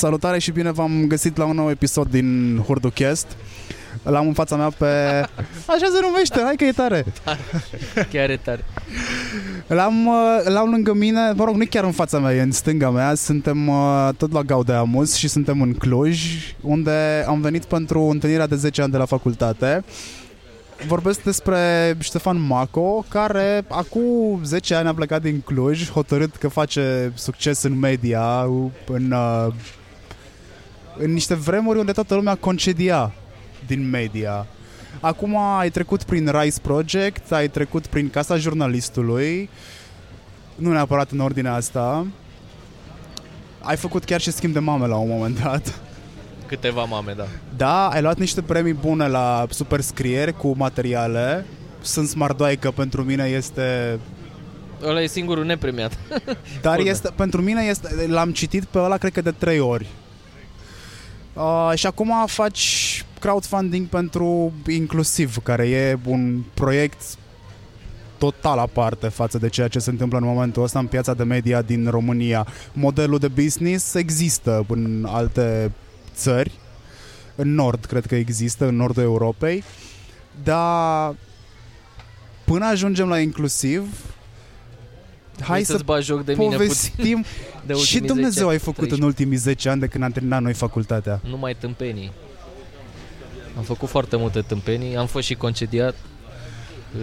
Salutare și bine v-am găsit la un nou episod din Hurducast. L-am în fața mea pe... Așa se numește, hai că e tare. Chiar e tare. L-am, uh, l-am lângă mine, mă rog, nu chiar în fața mea, e în stânga mea. Suntem uh, tot la Gaude Amus și suntem în Cluj, unde am venit pentru întâlnirea de 10 ani de la facultate. Vorbesc despre Ștefan Maco, care acum 10 ani a plecat din Cluj, hotărât că face succes în media, în, uh, în niște vremuri unde toată lumea concedia din media. Acum ai trecut prin Rise Project, ai trecut prin Casa Jurnalistului, nu neapărat în ordinea asta. Ai făcut chiar și schimb de mame la un moment dat. Câteva mame, da. Da, ai luat niște premii bune la superscrieri cu materiale. Sunt smardoaică pentru mine este Ăla e singurul nepremiat. Dar Bun. este, pentru mine este, l-am citit pe ăla cred că de trei ori. Uh, și acum faci crowdfunding pentru Inclusiv, care e un proiect total aparte față de ceea ce se întâmplă în momentul ăsta în piața de media din România. Modelul de business există în alte țări, în nord cred că există, în nordul Europei, dar până ajungem la Inclusiv, hai să să-ți bagi joc de mine puțin. povestim De și ultimii Dumnezeu 10, ai făcut 13. în ultimii 10 ani de când am terminat noi facultatea. Numai tâmpenii. Am făcut foarte multe tâmpenii, am fost și concediat,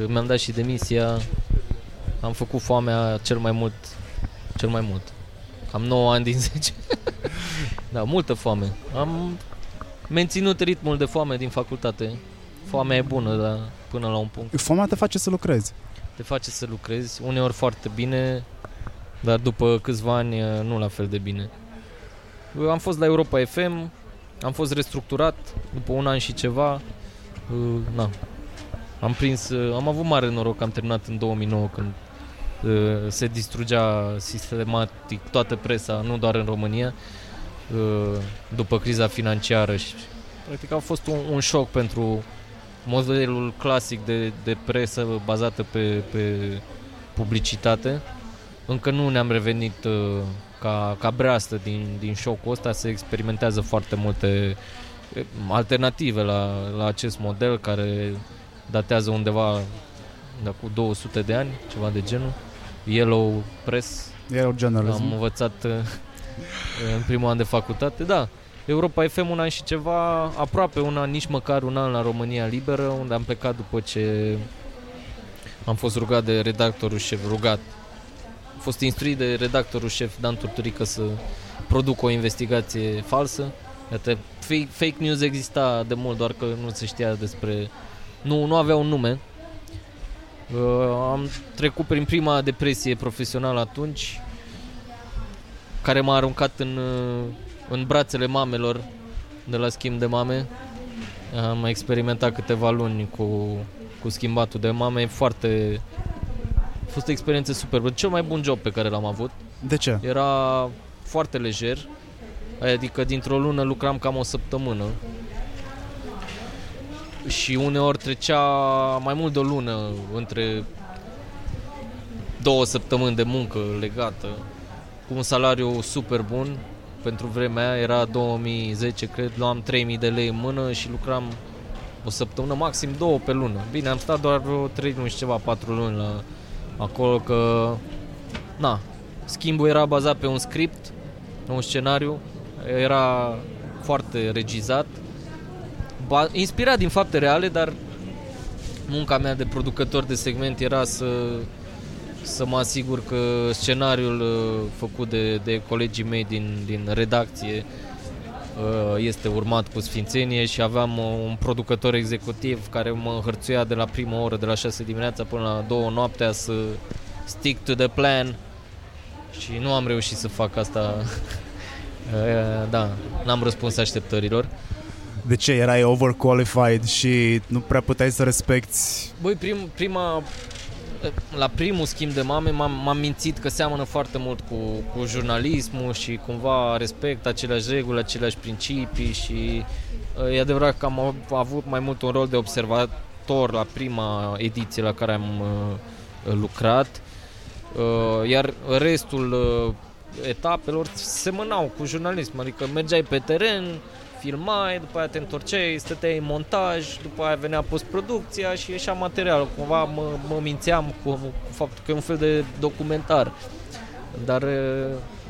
mi-am dat și demisia, am făcut foamea cel mai mult, cel mai mult. Cam 9 ani din 10. da, multă foame. Am menținut ritmul de foame din facultate. Foamea e bună, dar până la un punct. Foamea te face să lucrezi. Te face să lucrezi, uneori foarte bine, dar după câțiva ani eh, nu la fel de bine. Eu Am fost la Europa FM, am fost restructurat după un an și ceva. eh, Na. Am prins, eh, am avut mare noroc că am terminat în 2009 când eh, se distrugea sistematic toată presa, nu doar în România, eh, după criza financiară și practic a fost un, un șoc pentru modelul clasic de, de presă bazată pe, pe publicitate. Încă nu ne-am revenit uh, ca, ca breastă din, din șocul ăsta, se experimentează foarte multe eh, alternative la, la acest model care datează undeva de cu 200 de ani, ceva de genul. Yellow Press, E o journalism. am învățat uh, în primul an de facultate, da. Europa FM un an și ceva, aproape un an, nici măcar un an la România Liberă, unde am plecat după ce am fost rugat de redactorul șef, rugat. Am fost instruit de redactorul șef Dan Turturică să produc o investigație falsă. Iată, fake, fake news exista de mult, doar că nu se știa despre... Nu, nu avea un nume. Uh, am trecut prin prima depresie profesională atunci, care m-a aruncat în, uh, în brațele mamelor de la schimb de mame. Am experimentat câteva luni cu, cu schimbatul de mame. E foarte... A fost o experiență superbă. Cel mai bun job pe care l-am avut. De ce? Era foarte lejer. Adică dintr-o lună lucram cam o săptămână. Și uneori trecea mai mult de o lună între două săptămâni de muncă legată cu un salariu super bun pentru vremea aia era 2010 cred, luam 3000 de lei în mână și lucram o săptămână, maxim două pe lună. Bine, am stat doar vreo 3 luni și ceva, 4 luni la acolo că na, schimbul era bazat pe un script, un scenariu, era foarte regizat, ba- inspirat din fapte reale, dar munca mea de producător de segment era să să mă asigur că scenariul uh, făcut de, de colegii mei din, din redacție uh, este urmat cu sfințenie și aveam uh, un producător executiv care mă hărțuia de la prima oră, de la 6 dimineața până la 2 noaptea să stick to the plan și nu am reușit să fac asta. Uh, da, n-am răspuns așteptărilor. De ce? Erai overqualified și nu prea puteai să respecti... Băi, prim, prima la primul schimb de mame m-am, m-am mințit că seamănă foarte mult cu, cu jurnalismul și cumva respect aceleași reguli, aceleași principii și uh, e adevărat că am av- avut mai mult un rol de observator la prima ediție la care am uh, lucrat, uh, iar restul uh, etapelor semănau cu jurnalism, adică mergeai pe teren, filmai, după aia te întorceai, stăteai în montaj, după aia venea postproducția și ieșea material. Cumva mă, mă mințeam cu, cu faptul că e un fel de documentar. Dar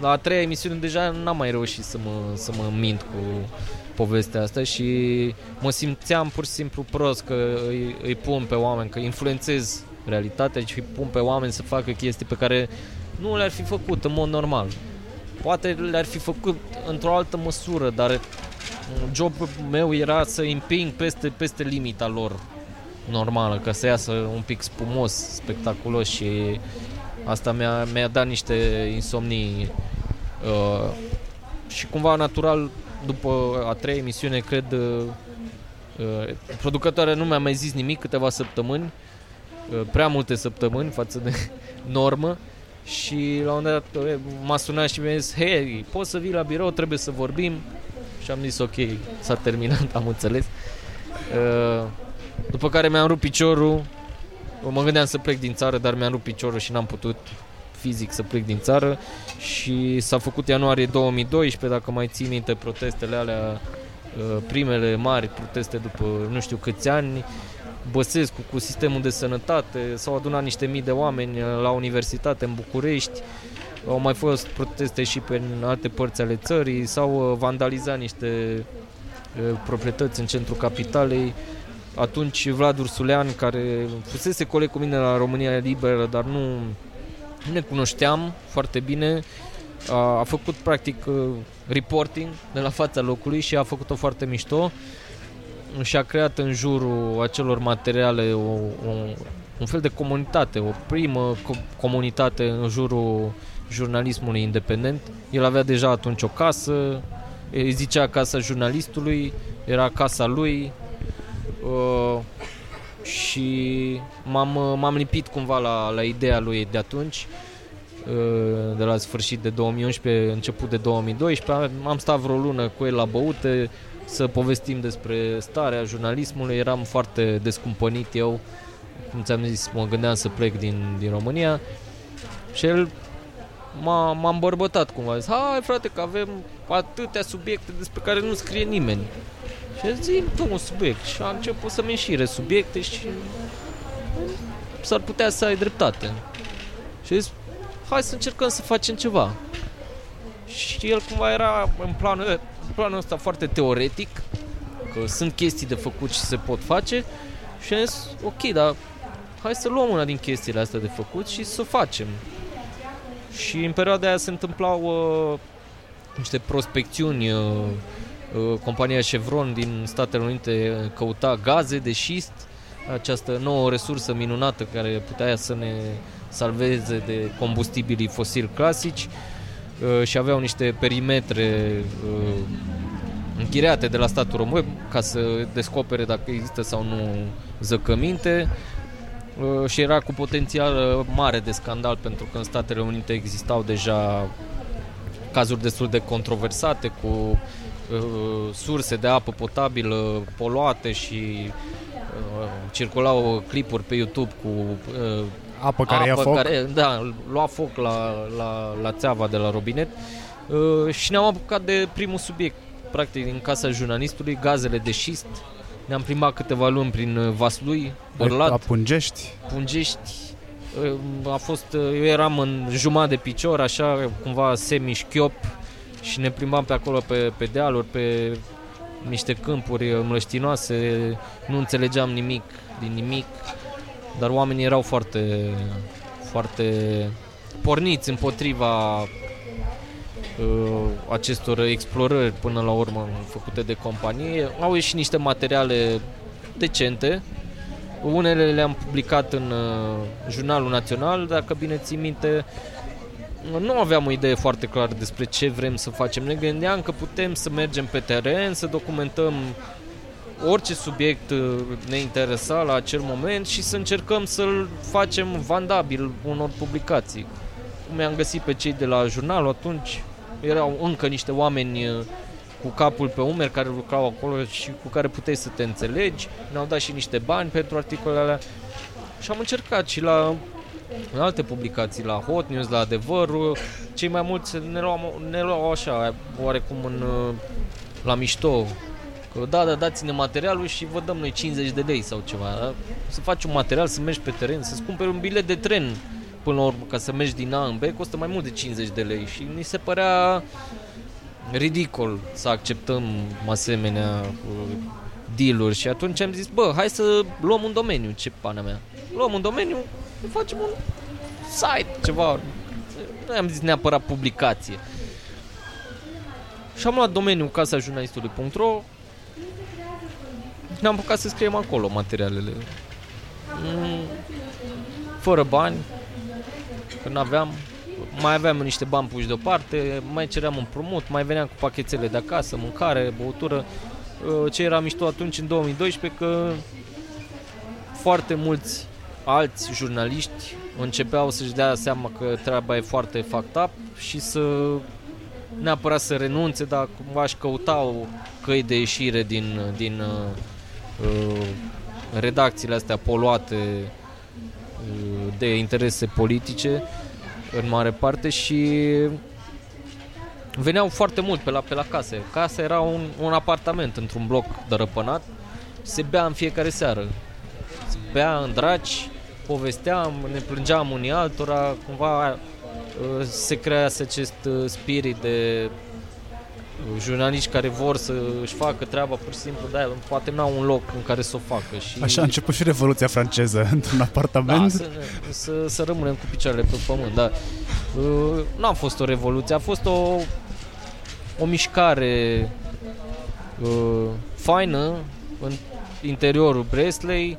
la a treia emisiune deja n-am mai reușit să mă, să mă mint cu povestea asta și mă simțeam pur și simplu prost că îi, îi pun pe oameni, că influențez realitatea și îi pun pe oameni să facă chestii pe care nu le-ar fi făcut în mod normal. Poate le-ar fi făcut într-o altă măsură, dar jobul meu era să împing peste, peste limita lor normală, ca să iasă un pic spumos, spectaculos și asta mi-a, mi-a dat niște insomnii uh, și cumva natural după a treia emisiune cred uh, uh, producătoarea nu mi-a mai zis nimic câteva săptămâni uh, prea multe săptămâni față de normă și la un moment dat uh, m-a sunat și mi-a zis hei, poți să vii la birou, trebuie să vorbim. Și am zis ok, s-a terminat, am înțeles. Uh, după care mi-am rupt piciorul, mă gândeam să plec din țară, dar mi-am rupt piciorul și n-am putut fizic să plec din țară. Și s-a făcut ianuarie 2012, dacă mai ții minte protestele alea, uh, primele mari proteste după nu știu câți ani, Băsescu cu sistemul de sănătate, s-au adunat niște mii de oameni la universitate în București, au mai fost proteste și pe alte părți ale țării, s-au uh, vandalizat niște uh, proprietăți în centrul capitalei. Atunci Vlad Ursulean, care fusese coleg cu mine la România Liberă, dar nu, nu ne cunoșteam foarte bine, a, a făcut practic uh, reporting de la fața locului și a făcut-o foarte mișto și a creat în jurul acelor materiale o, o, un fel de comunitate, o primă co- comunitate în jurul jurnalismului independent. El avea deja atunci o casă, îi zicea casa jurnalistului, era casa lui uh, și m-am, m-am lipit cumva la, la ideea lui de atunci uh, de la sfârșit de 2011, început de 2012. Am stat vreo lună cu el la băute să povestim despre starea jurnalismului. Eram foarte descumpănit eu, cum ți-am zis, mă gândeam să plec din, din România și el m-a, m-a îmbărbătat cumva. Zis, hai frate că avem atâtea subiecte despre care nu scrie nimeni. Și zi tu un subiect. Și am început să-mi înșire subiecte și s-ar putea să ai dreptate. Și zis, hai să încercăm să facem ceva. Și el cumva era în planul, în planul ăsta foarte teoretic, că sunt chestii de făcut și se pot face. Și am zis, ok, dar hai să luăm una din chestiile astea de făcut și să o facem. Și în perioada aia se întâmplau uh, niște prospecțiuni. Uh, uh, compania Chevron din Statele Unite căuta gaze de șist, această nouă resursă minunată care putea să ne salveze de combustibilii fosili clasici uh, și aveau niște perimetre uh, închiriate de la statul român ca să descopere dacă există sau nu zăcăminte. Uh, și era cu potențial uh, mare de scandal pentru că în Statele Unite existau deja cazuri destul de controversate cu uh, surse de apă potabilă poluate și uh, circulau clipuri pe YouTube cu uh, apă care apă ia foc. Care, da, lua foc la, la, la țeava de la robinet uh, și ne-am apucat de primul subiect practic din casa jurnalistului, gazele de șist ne-am plimbat câteva luni prin uh, Vaslui, Bărlat. La Pungești. Pungești. Uh, a fost, uh, eu eram în jumătate de picior, așa, cumva semi-șchiop și ne plimbam pe acolo pe, pe dealuri, pe niște câmpuri mlăștinoase, nu înțelegeam nimic din nimic, dar oamenii erau foarte, foarte porniți împotriva uh, acestor explorări până la urmă făcute de companie. Au ieșit niște materiale decente. Unele le-am publicat în uh, Jurnalul Național, dacă bine ții minte, nu aveam o idee foarte clară despre ce vrem să facem. Ne gândeam că putem să mergem pe teren, să documentăm orice subiect uh, ne interesa la acel moment și să încercăm să-l facem vandabil unor publicații. Cum i-am găsit pe cei de la jurnal atunci, erau încă niște oameni uh, cu capul pe umeri care lucrau acolo și cu care puteai să te înțelegi. Ne-au dat și niște bani pentru articolele alea. Și am încercat și la în alte publicații, la Hot News, la Adevărul, cei mai mulți ne luau, ne luau așa, oarecum în, la mișto, că da, da, dați-ne materialul și vă dăm noi 50 de lei sau ceva. Da? Să faci un material, să mergi pe teren, să-ți cumperi un bilet de tren până la urmă, ca să mergi din A în B, costă mai mult de 50 de lei și ni se părea ridicol să acceptăm asemenea uh, deal și atunci am zis, bă, hai să luăm un domeniu, ce pana mea. Luăm un domeniu, facem un site, ceva. Nu am zis neapărat publicație. Și am luat domeniul casajurnalistului.ro ne-am apucat să scriem acolo materialele. Mm, fără bani, că nu aveam, mai aveam niște bani puși deoparte, mai ceream un promot, mai veneam cu pachetele de acasă, mâncare, băutură. Uh, ce era mișto atunci în 2012 că foarte mulți alți jurnaliști începeau să-și dea seama că treaba e foarte fucked up și să neapărat să renunțe, dar cumva își căutau căi de ieșire din, din uh, uh redacțiile astea poluate uh, de interese politice în mare parte și veneau foarte mult pe la, pe la case. Casa era un, un apartament într-un bloc dărăpânat, se bea în fiecare seară. Se bea în draci, povesteam, ne plângeam unii altora, cumva uh, se crease acest uh, spirit de uh, jurnaliști care vor să își facă treaba pur și simplu, da, poate n-au un loc în care să o facă. Și... Așa a început și Revoluția franceză, într-un apartament. Da, să, să, să rămânem cu picioarele pe pământ, dar uh, nu a fost o revoluție, a fost o, o mișcare uh, faină în interiorul Bresley,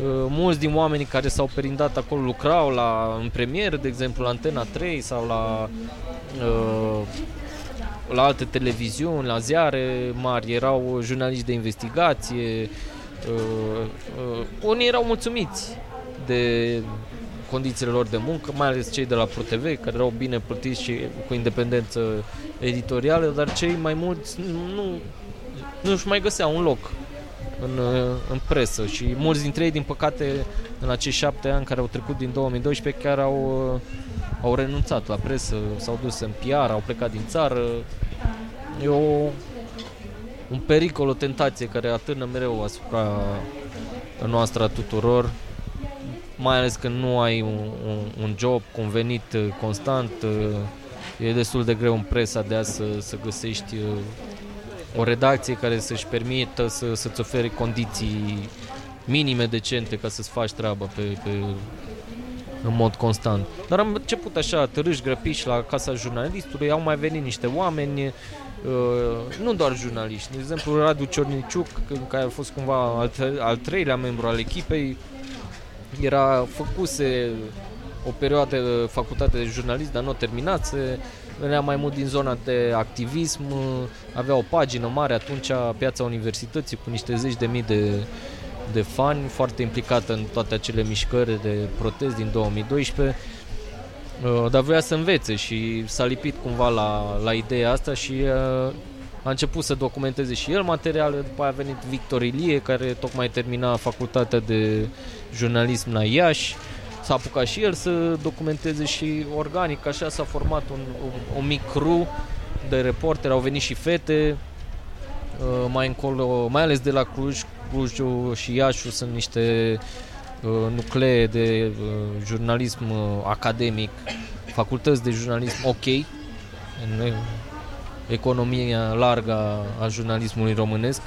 Uh, mulți din oamenii care s-au perindat acolo lucrau la, în premieră, de exemplu, la Antena 3 sau la, uh, la alte televiziuni, la ziare mari, erau jurnaliști de investigație, uh, unii erau mulțumiți de condițiile lor de muncă, mai ales cei de la ProTV, care erau bine plătiți și cu independență editorială, dar cei mai mulți nu, nu își mai găseau un loc în, în presă și mulți dintre ei, din păcate, în acești șapte ani care au trecut din 2012, chiar au, au renunțat la presă, s-au dus în PR, au plecat din țară. E o, un pericol, o tentație care atârnă mereu asupra noastră a tuturor, mai ales când nu ai un, un, un job cu un venit constant, e destul de greu în presa de a să, să găsești o redacție care să-și permită să, să-ți ofere condiții minime decente ca să-ți faci treaba pe, pe, în mod constant. Dar am început așa, târâși grăpiși la casa jurnalistului, au mai venit niște oameni, uh, nu doar jurnaliști, de exemplu Radu Ciorniciuc, care a fost cumva al, tre- al treilea membru al echipei, era făcuse o perioadă de facultate de jurnalist, dar nu terminase, venea mai mult din zona de activism, avea o pagină mare atunci, Piața Universității, cu niște zeci de mii de, de fani, foarte implicată în toate acele mișcări de protest din 2012, uh, dar voia să învețe și s-a lipit cumva la, la ideea asta și uh, a început să documenteze și el materiale, după aia a venit Victor Ilie, care tocmai termina facultatea de jurnalism la Iași, s-a apucat și el să documenteze și organic, așa s-a format un, un, un mic crew de reporteri, au venit și fete, uh, mai încolo, mai ales de la Cluj, Clujul și Iașu sunt niște uh, nuclee de uh, jurnalism academic, facultăți de jurnalism ok, în economia largă a jurnalismului românesc.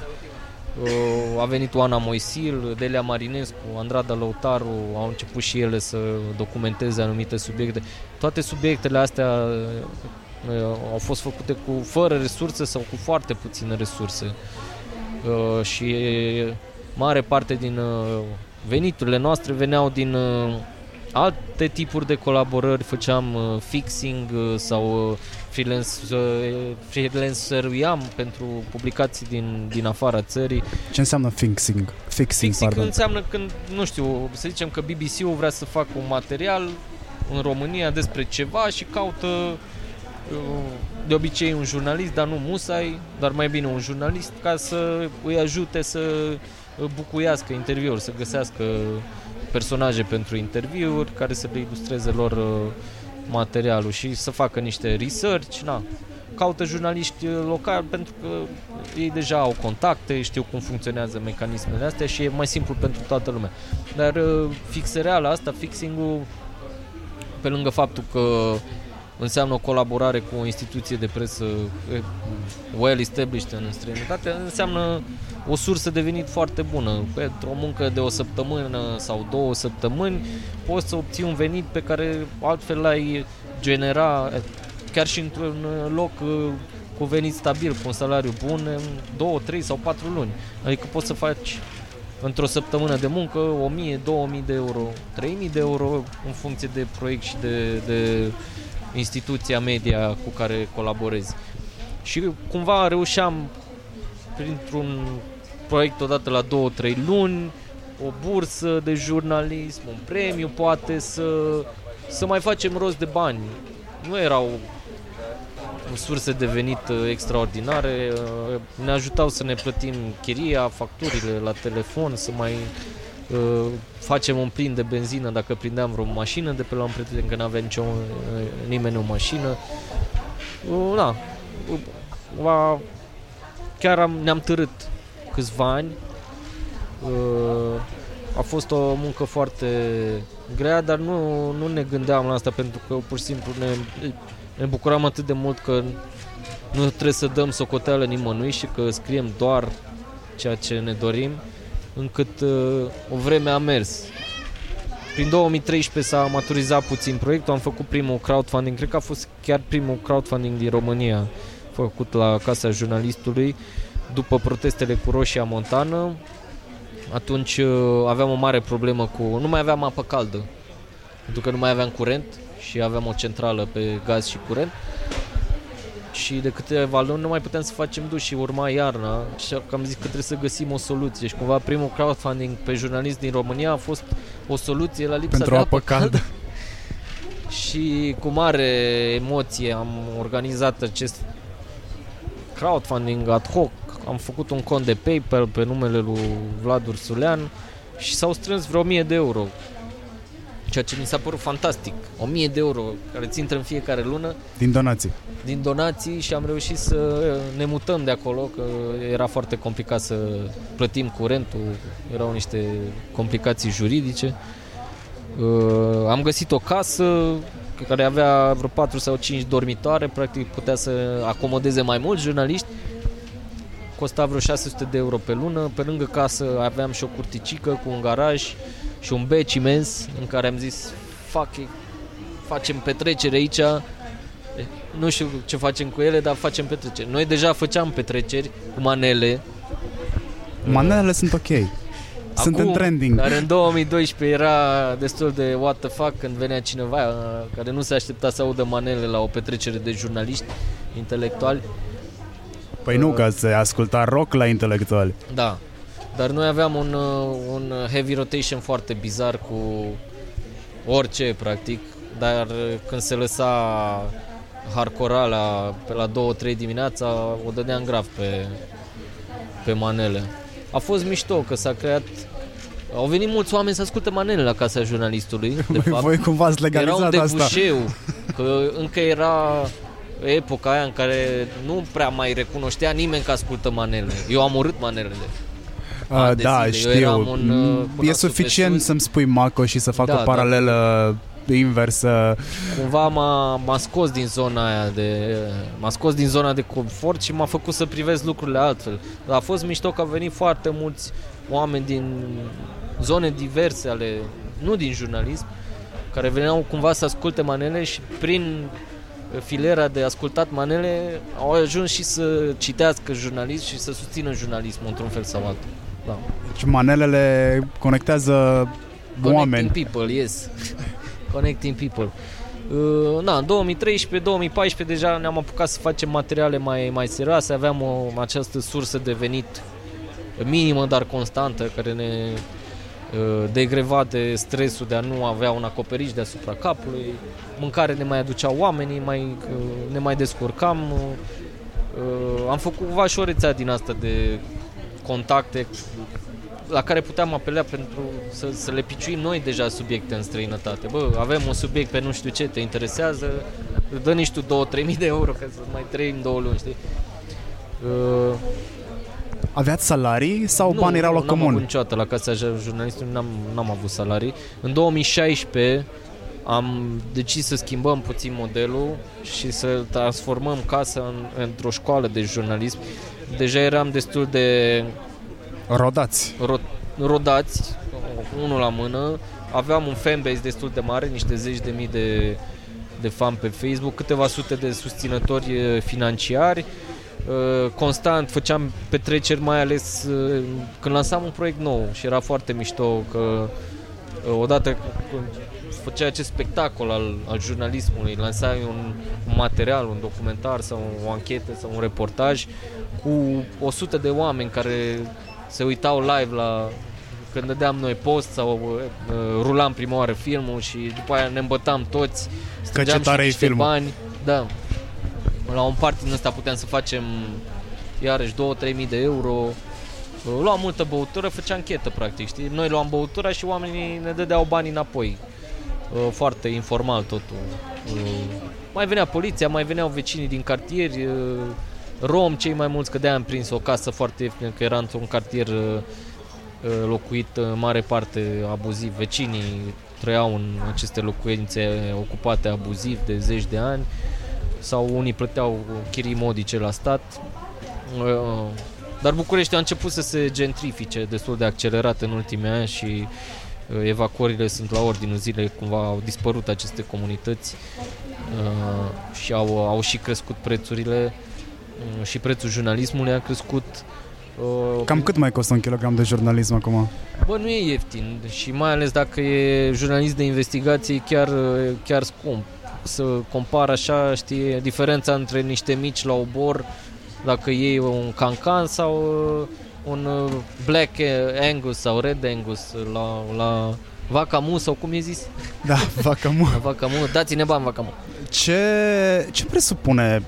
Uh, a venit Oana Moisil, Delia Marinescu, Andrada Lăutaru, au început și ele să documenteze anumite subiecte. Toate subiectele astea uh, au fost făcute cu fără resurse sau cu foarte puține resurse. Uh, și mare parte din veniturile noastre veneau din alte tipuri de colaborări, făceam fixing sau freelanceruiam pentru publicații din, din afara țării. Ce înseamnă fixing? Fixing, fixing pardon. înseamnă când, nu știu, să zicem că BBC-ul vrea să facă un material în România despre ceva și caută uh, de obicei un jurnalist, dar nu musai, dar mai bine un jurnalist ca să îi ajute să bucuiască interviuri, să găsească personaje pentru interviuri care să le ilustreze lor uh, materialul și să facă niște research, na. Caută jurnaliști uh, locali pentru că ei deja au contacte, știu cum funcționează mecanismele astea și e mai simplu pentru toată lumea. Dar uh, fixerea asta, fixing-ul, pe lângă faptul că înseamnă o colaborare cu o instituție de presă eh, well established în străinătate, înseamnă o sursă de venit foarte bună. Pentru o muncă de o săptămână sau două săptămâni poți să obții un venit pe care altfel l-ai genera eh, chiar și într-un loc eh, cu venit stabil, cu un salariu bun, în două, trei sau patru luni. Adică poți să faci într-o săptămână de muncă 1000, 2000 de euro, 3000 de euro în funcție de proiect și de, de instituția media cu care colaborezi. Și cumva reușeam printr-un proiect odată la 2-3 luni, o bursă de jurnalism, un premiu poate să, să mai facem rost de bani. Nu erau surse de venit uh, extraordinare, uh, ne ajutau să ne plătim chiria, facturile la telefon, să mai uh, facem un plin de benzină dacă prindeam vreo mașină de pe la un prieten că nu avea nicio, uh, nimeni o mașină. Uh, na, uh, chiar am, ne-am târât câțiva ani. Uh, a fost o muncă foarte grea, dar nu, nu ne gândeam la asta pentru că pur și simplu ne, ne bucuram atât de mult că nu trebuie să dăm socoteală nimănui și că scriem doar ceea ce ne dorim, încât uh, o vreme a mers. Prin 2013 s-a maturizat puțin proiectul, am făcut primul crowdfunding, cred că a fost chiar primul crowdfunding din România făcut la Casa Jurnalistului după protestele cu Roșia Montană. Atunci uh, aveam o mare problemă cu... nu mai aveam apă caldă, pentru că nu mai aveam curent și aveam o centrală pe gaz și curent și de câteva luni nu mai puteam să facem duș și urma iarna și am zis că trebuie să găsim o soluție și cumva primul crowdfunding pe jurnalist din România a fost o soluție la lipsa Pentru de apă caldă. și cu mare emoție am organizat acest crowdfunding ad hoc. Am făcut un cont de PayPal pe numele lui Vlad Ursulean și s-au strâns vreo 1000 de euro. Ceea ce mi s-a părut fantastic. 1000 de euro care ți intră în fiecare lună Din donații. din donații și am reușit să ne mutăm de acolo, că era foarte complicat să plătim curentul, erau niște complicații juridice. Uh, am găsit o casă care avea vreo 4 sau 5 dormitoare, practic putea să acomodeze mai mulți jurnaliști. Costa vreo 600 de euro pe lună. Pe lângă casă aveam și o curticică cu un garaj și un bec imens în care am zis fuck it, facem petrecere aici nu știu ce facem cu ele, dar facem petreceri. Noi deja făceam petreceri cu manele. Manelele sunt ok. Sunt Acum, în trending. Dar în 2012 era destul de what the fuck când venea cineva uh, care nu se aștepta să audă manele la o petrecere de jurnaliști intelectuali. Păi nu, că se asculta rock la intelectuali. Da. Dar noi aveam un, uh, un heavy rotation foarte bizar cu orice, practic. Dar uh, când se lăsa hardcore la, pe la 2-3 dimineața, o dădeam grav pe, pe manele. A fost mișto că s-a creat au venit mulți oameni să asculte manele la casa jurnalistului, de Voi, fapt. voi cumva ați Era un legalizat asta. debușeu, că încă era epoca aia în care nu prea mai recunoștea nimeni că ascultă manele. Eu am urât manelele. A, ani de da, zile. Eu știu. eram un, uh, Mm, cu e nasul pe suficient sus. să-mi spui Maco și să fac Da, o da. paralelă inversă. Cumva m-a, m-a scos din zona aia de... M-a scos din zona de confort și m-a făcut să privesc lucrurile altfel. Dar a fost mișto că au venit foarte mulți oameni din zone diverse ale... Nu din jurnalism, care veneau cumva să asculte manele și prin filera de ascultat manele au ajuns și să citească jurnalism și să susțină jurnalismul într-un fel sau altul. Da. Deci manelele conectează oameni. Connecting people, yes. Connecting people. Uh, na, în 2013-2014 deja ne-am apucat să facem materiale mai, mai serioase, aveam o, această sursă de venit minimă, dar constantă, care ne uh, degreva de stresul de a nu avea un acoperiș deasupra capului, mâncare ne mai aduceau oamenii, mai, uh, ne mai descurcam. Uh, am făcut cumva și o rețea din asta de contacte la care puteam apela pentru să, să le piciuim noi deja subiecte în străinătate. Bă, avem un subiect pe nu știu ce, te interesează, dă niște 2-3 mii de euro ca să mai trăim două luni, știi? Uh, Aveați salarii sau nu, banii erau la nu, n-am comun? avut niciodată la casa jurnalistului, n-am, n-am avut salarii. În 2016 am decis să schimbăm puțin modelul și să transformăm casa în, într-o școală de jurnalism. Deja eram destul de Rodați. ro- rodați, unul la mână. Aveam un fanbase destul de mare, niște zeci de mii de, de fan pe Facebook, câteva sute de susținători eh, financiari. Eh, Constant făceam petreceri, mai ales eh, când lansam un proiect nou și era foarte mișto că eh, odată când făceai acest spectacol al, al jurnalismului, lansai un, un material, un documentar sau o anchetă sau un reportaj cu 100 de oameni care se uitau live la când dădeam noi post sau uh, rulam prima oară filmul și după aia ne îmbătam toți, strângeam ce tare și e niște filmul. bani. Da. La un part din ăsta puteam să facem iarăși 2-3 mii de euro. Uh, Luam multă băutură, făceam anchetă practic, știi? Noi luam băutura și oamenii ne dădeau banii înapoi. Uh, Foarte informal totul. Uh, Mai venea poliția, mai veneau vecinii din cartieri, uh, rom, cei mai mulți, că de am prins o casă foarte ieftină, că era într-un cartier uh, uh, locuit în mare parte abuziv. Vecinii trăiau în aceste locuințe ocupate abuziv de zeci de ani sau unii plăteau chirii modice la stat. Uh, Dar București a început să se gentrifice destul de accelerat în ultimii ani și uh, evacuările sunt la ordinul zilei, cumva au dispărut aceste comunități uh, și au, au și crescut prețurile uh, și prețul jurnalismului a crescut. Uh, Cam cât mai costă un kilogram de jurnalism acum? Bă, nu e ieftin și mai ales dacă e jurnalist de investigație, e chiar, chiar scump. Să compar așa, știi, diferența între niște mici la obor, dacă iei un cancan sau uh, un uh, Black Angus sau Red Angus la, la Vaca Mu sau cum e zis? Da, vaca mu. La Vaca Mu, dați-ne bani Vaca Mu. Ce, ce presupune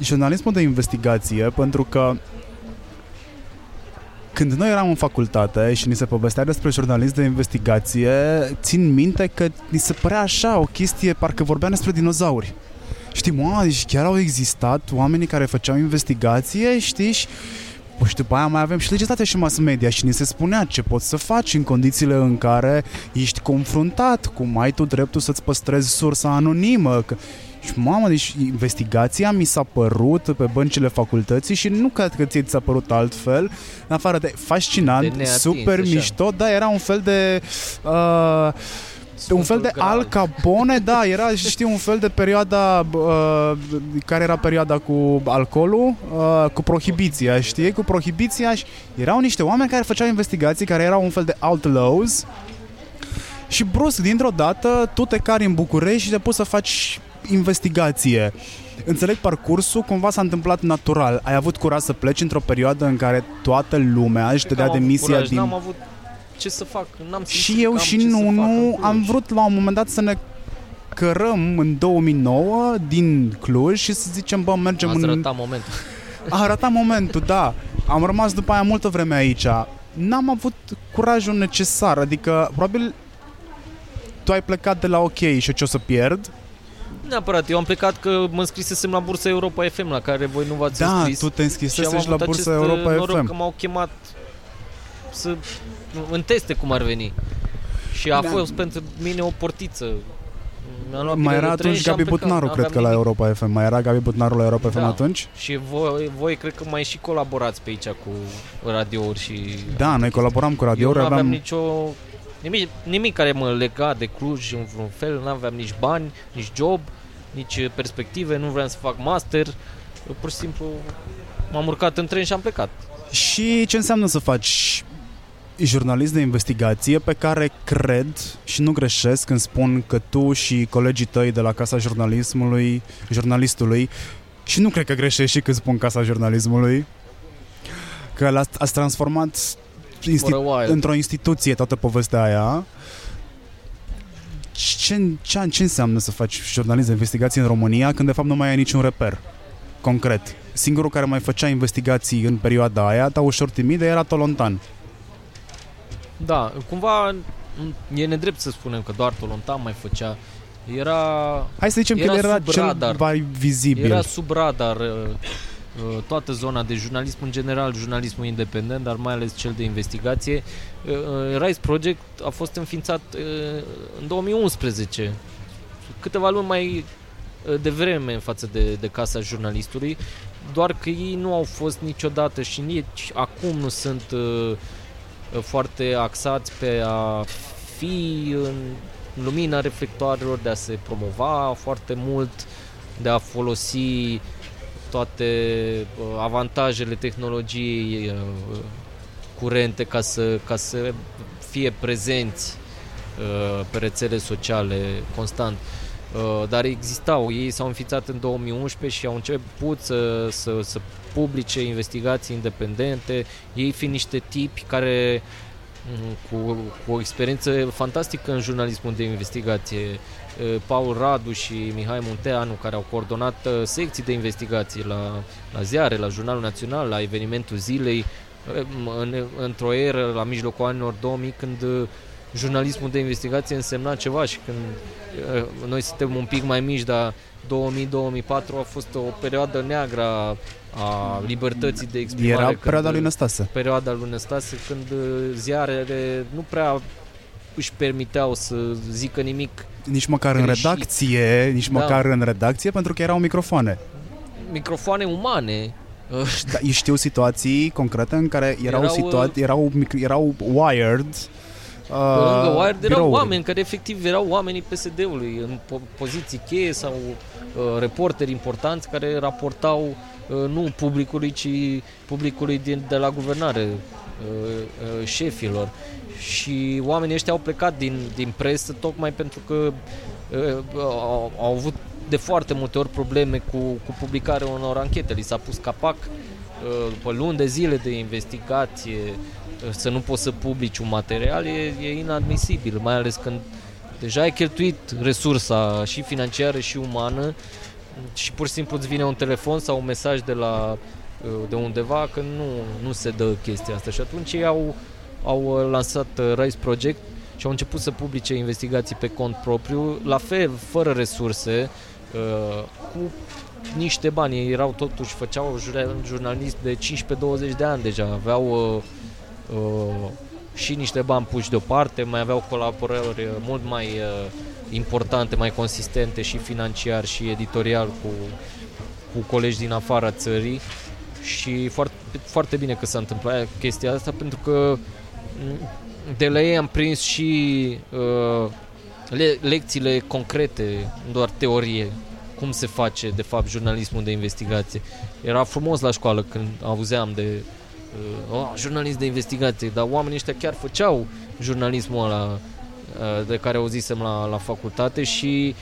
jurnalismul de investigație? Pentru că când noi eram în facultate și ni se povestea despre jurnalist de investigație, țin minte că ni se părea așa o chestie, parcă vorbeam despre dinozauri. Știi, mă, deci chiar au existat oamenii care făceau investigație, știți, și Păi și după aia mai avem și legislație și mass media și ni se spunea ce poți să faci în condițiile în care ești confruntat, cum ai tu dreptul să-ți păstrezi sursa anonimă. Că... Și mamă, deci investigația mi s-a părut pe băncile facultății și nu cred că ție ți s-a părut altfel, în afară de fascinant, De neatins, super așa. mișto, da, era un fel de... Uh, un fel de Graal. Al Capone, da, era, știi, un fel de perioada uh, care era perioada cu alcoolul, uh, cu prohibiția, știi, cu prohibiția și erau niște oameni care făceau investigații, care erau un fel de outlaws și brusc, dintr-o dată, tu te cari în București și te pus să faci investigație. Înțeleg parcursul, cumva s-a întâmplat natural. Ai avut curaj să pleci într-o perioadă în care toată lumea își Cred că dădea am avut demisia curaj, din... N-am avut ce să fac, n-am simțit Și eu că am și ce nu, să fac în nu, Cluj. am vrut la un moment dat să ne cărăm în 2009 din Cluj și să zicem, bă, mergem Ați în... ratat momentul. A arătat momentul, da. Am rămas după aia multă vreme aici. N-am avut curajul necesar, adică probabil tu ai plecat de la OK și eu ce o să pierd. Nu Neapărat, eu am plecat că mă înscrisesem la bursa Europa FM, la care voi nu v-ați Da, înscris. tu te și am înscrisese și la avut bursa acest uh, Europa noroc FM. că m-au chemat să în teste cum ar veni. Și a Da. fost pentru mine o portiță. Mi-am luat Mai bilet era de tren atunci și am Gabi plecat. Butnaru, N-aveam cred că la nimic. Europa FM. Mai era Gabi Butnaru la Europa FM Da. atunci? Și voi, voi cred că mai și colaborați pe aici cu radiouri și... Da, noi colaboram cu Eu radiouri, nu aveam aveam... nicio... Nimic, nimic care mă lega de Cluj în vreun fel, nu aveam nici bani, nici job, nici uh, perspective, nu vreau să fac master, pur și simplu m-am urcat în tren și am plecat. Și ce înseamnă să faci jurnalist de investigație pe care cred și nu greșesc când spun că tu și colegii tăi de la Casa Jurnalismului, jurnalistului, și nu cred că greșesc și când spun Casa Jurnalismului, că l-ați ați transformat insti- For a while. într-o instituție toată povestea aia. Ce, ce, ce înseamnă să faci jurnalist de investigație în România când de fapt nu mai ai niciun reper concret? Singurul care mai făcea investigații în perioada aia, dar ușor timid, era Tolontan. Da, cumva e nedrept să spunem că doar Tolontan mai făcea. Era... Hai să zicem era că el era sub cel radar. mai vizibil. Era sub radar uh, uh, toată zona de jurnalism în general, jurnalismul independent, dar mai ales cel de investigație. Uh, uh, Rise Project a fost înființat uh, în 2011, câteva luni mai uh, devreme în față de, de Casa Jurnalistului, doar că ei nu au fost niciodată și nici acum nu sunt uh, uh, foarte axați pe a fi în lumina reflectoarelor, de a se promova foarte mult, de a folosi toate uh, avantajele tehnologiei uh, curente ca să, ca să fie prezenți uh, pe rețele sociale constant. Uh, dar existau, ei s-au înființat în 2011 și au început să, să, să publice investigații independente, ei fiind niște tipi care mm, cu, cu o experiență fantastică în jurnalismul de investigație. Uh, Paul Radu și Mihai Munteanu, care au coordonat uh, secții de investigații la, la ziare, la Jurnalul Național, la evenimentul zilei, uh, în, într-o eră la mijlocul anilor 2000, când uh, jurnalismul de investigație însemna ceva și când uh, noi suntem un pic mai mici, dar 2000-2004 a fost o perioadă neagră a, a libertății de exprimare. Era când, perioada lui Năstase. perioada lui Năstase, când uh, ziarele nu prea își permiteau să zică nimic. Nici măcar în Greșit. redacție, nici Da. măcar în redacție, pentru că erau microfoane. Microfoane umane. Uh, Da, eu știu situații concrete în care erau, Erau, situa- erau, mic- erau wired Pe lângă uh, Wired erau birouri. oameni care efectiv erau oamenii PSD-ului în po- poziții cheie sau uh, reporteri importanți care raportau uh, nu publicului, ci publicului din, de la guvernare, uh, uh, șefilor. Și oamenii ăștia au plecat din, din presă tocmai pentru că uh, au, au avut de foarte multe ori probleme cu, cu publicarea unor anchete. Li s-a pus capac uh, după luni de zile de investigație, uh, să nu poți să publici un material e, e inadmisibil, mai ales când deja ai cheltuit resursa și financiară și umană și pur și simplu îți vine un telefon sau un mesaj de la uh, de undeva că nu, nu se dă chestia asta și atunci ei au, au uh, lansat uh, Rise Project și au început să publice investigații pe cont propriu, la fel, fără resurse, uh, cu niște bani. Ei erau totuși, făceau jur- jurnalist de 15-20 de ani deja, aveau uh, uh, și niște bani puși deoparte, mai aveau colaborări uh, mult mai uh, importante, mai consistente și financiar și editorial cu, cu colegi din afara țării și foarte, foarte bine că s-a întâmplat chestia asta pentru că m, de la ei am prins și uh, le, lecțiile concrete, nu doar teorie, cum se face de fapt jurnalismul de investigație. Era frumos la școală când auzeam de uh, oh, jurnalist de investigație, dar oamenii ăștia chiar făceau jurnalismul ăla uh, de care auzisem la, la facultate și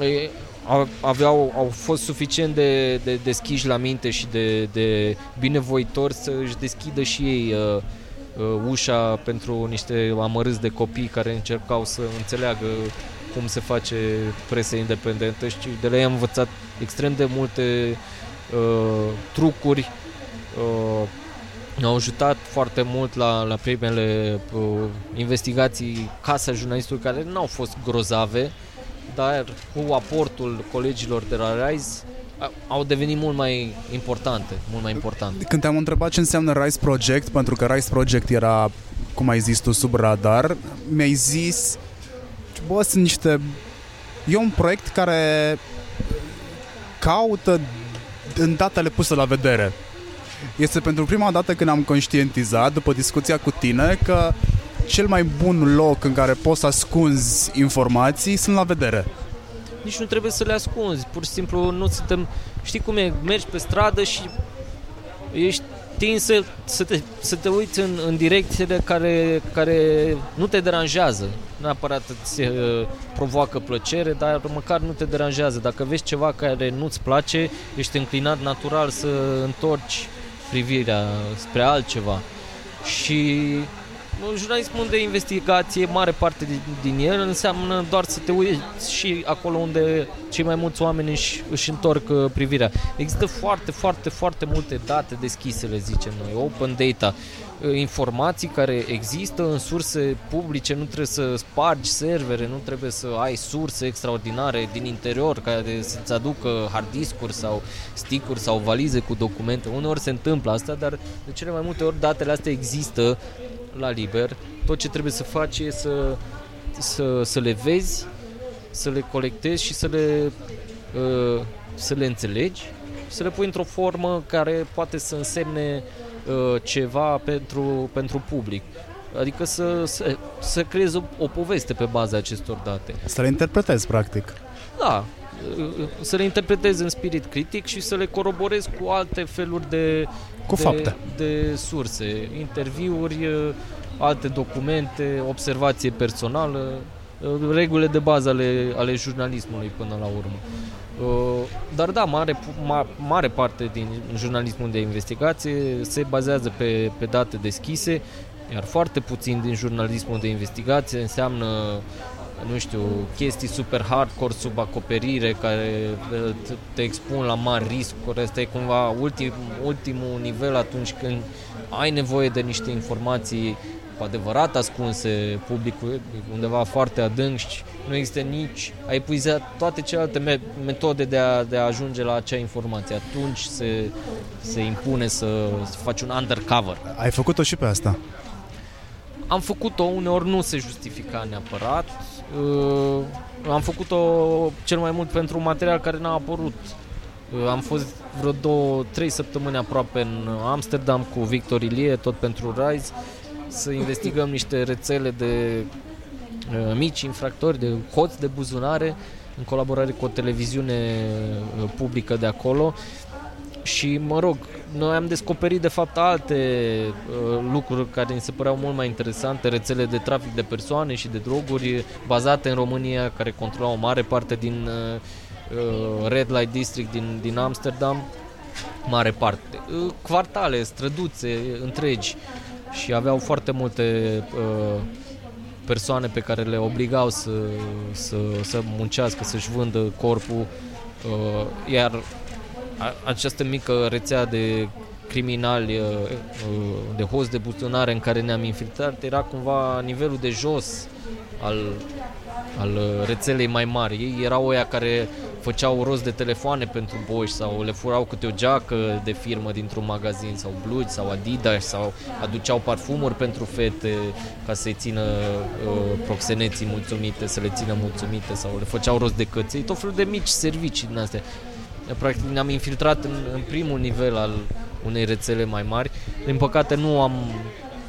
uh, au- aveau, au fost suficient de, de deschiși la minte și de, de binevoitori să își deschidă și ei uh, uh, ușa pentru niște amărâți de copii care încercau să înțeleagă cum se face presă independentă și de la ei am învățat extrem de multe uh, trucuri uh, au ajutat foarte mult la, la primele uh, investigații Casa Jurnalistului care nu au fost grozave dar cu aportul colegilor de la RISE a- au devenit mult mai importante, mult mai importante. Când te-am întrebat ce înseamnă Rise Project, pentru că Rise Project era, cum ai zis tu, sub radar, mi-ai zis, bă, sunt niște... E un proiect care caută în datele puse la vedere. Este pentru prima dată când am conștientizat, după discuția cu tine, că cel mai bun loc în care poți să ascunzi informații sunt la vedere. Nici nu trebuie să le ascunzi, pur și simplu nu suntem... Știi cum e? Mergi pe stradă și ești tins să, să, te, să te uiți în, în direcțiile care, care nu te deranjează. Nu neapărat îți uh, provoacă plăcere, dar măcar nu te deranjează. Dacă vezi ceva care nu-ți place, ești înclinat natural să întorci privirea spre altceva. Și jurnalismul de investigație, mare parte din, din el înseamnă doar să te uiți și acolo unde cei mai mulți oameni își, își întorc uh, privirea. Există foarte, foarte, foarte multe date deschise, le zicem noi, open data, uh, informații care există în surse publice, nu trebuie să spargi servere, nu trebuie să ai surse extraordinare din interior care să-ți aducă hard discuri sau stick-uri sau valize cu documente. Uneori se întâmplă asta, dar de cele mai multe ori datele astea există la liber. Tot ce trebuie să faci e să, să, să le vezi, să le colectezi și să le, uh, să le înțelegi să le pui într-o formă care poate să însemne uh, ceva pentru, pentru public. Adică să, să, să creezi o, o poveste pe baza acestor date. Să le interpretezi, practic. Da, să le interpretezi în spirit critic și să le coroborezi cu alte feluri de, cu de, fapte. de surse, interviuri, alte documente, observație personală, regulile de bază ale, ale jurnalismului până la urmă. Dar da, mare, mare parte din jurnalismul de investigație se bazează pe, pe date deschise, iar foarte puțin din jurnalismul de investigație înseamnă nu știu, chestii super hardcore sub acoperire care te expun la mari riscuri. Asta e cumva ultim, ultimul nivel atunci când ai nevoie de niște informații cu adevărat ascunse publicul undeva foarte adânc și nu există nici, ai epuizat toate celelalte me- metode de a, de a ajunge la acea informație. Atunci se, se impune să, să faci un undercover. Ai făcut-o și pe asta? Am făcut-o, uneori nu se justifica neapărat. Uh, am făcut-o cel mai mult pentru un material care n-a apărut. Uh, am fost vreo două, trei săptămâni aproape în Amsterdam cu Victor Ilie, tot pentru Rise, să investigăm niște rețele de uh, mici infractori, de hoți de buzunare, în colaborare cu o televiziune publică de acolo și mă rog, noi am descoperit de fapt alte uh, lucruri care ni se păreau mult mai interesante, rețele de trafic de persoane și de droguri bazate în România, care controlau o mare parte din uh, uh, Red Light District din, din Amsterdam, mare parte. Uh, quartale, străduțe întregi. Și aveau foarte multe uh, persoane pe care le obligau să, să, să muncească, să-și vândă corpul, uh, iar această mică rețea de criminali, uh, uh, de host de buzunare în care ne-am infiltrat, era cumva nivelul de jos al, al rețelei mai mari. Ei erau oia care făceau rost de telefoane pentru boși sau le furau câte o geacă de firmă dintr-un magazin sau blugi sau Adidas sau aduceau parfumuri pentru fete ca să-i țină uh, proxeneții mulțumite, să le țină mulțumite sau le făceau rost de căței, tot felul de mici servicii din astea practic ne-am infiltrat în, în primul nivel al unei rețele mai mari. Din păcate nu am,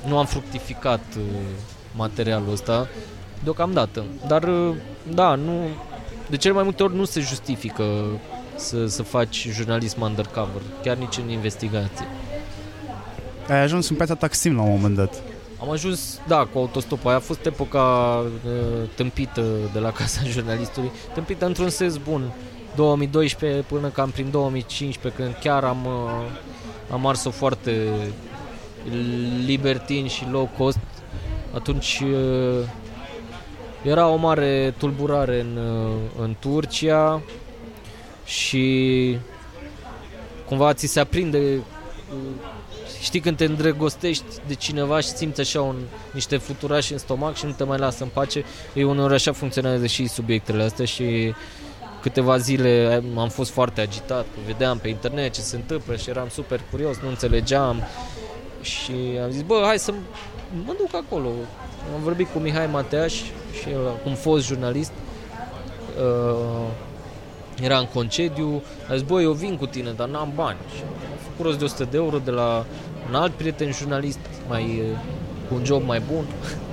nu am fructificat uh, materialul ăsta deocamdată. Dar uh, da, nu, de cele mai multe ori nu se justifică să, să faci jurnalism undercover, chiar nici în investigație. Ai ajuns în piața Taxim la un moment dat. Am ajuns, da, cu autostopul. Aia a fost epoca uh, tâmpită de la Casa Jurnalistului. Tâmpită într-un sens bun. 2012 până cam prin 2015 când chiar am, uh, am ars-o foarte libertin și low cost atunci uh, era o mare tulburare în, uh, în Turcia și cumva ți se aprinde știi când te îndrăgostești de cineva și simți așa un, niște fluturași în stomac și nu te mai lasă în pace, e uneori așa funcționează și subiectele astea și câteva zile am fost foarte agitat, vedeam pe internet ce se întâmplă și eram super curios, nu înțelegeam și am zis, bă, hai să mă duc acolo. Am vorbit cu Mihai Mateaș și el, cum fost jurnalist, uh, era în concediu, a zis, bă, eu vin cu tine, dar n-am bani. Și am făcut rost de 100 de euro de la un alt prieten jurnalist mai, cu un job mai bun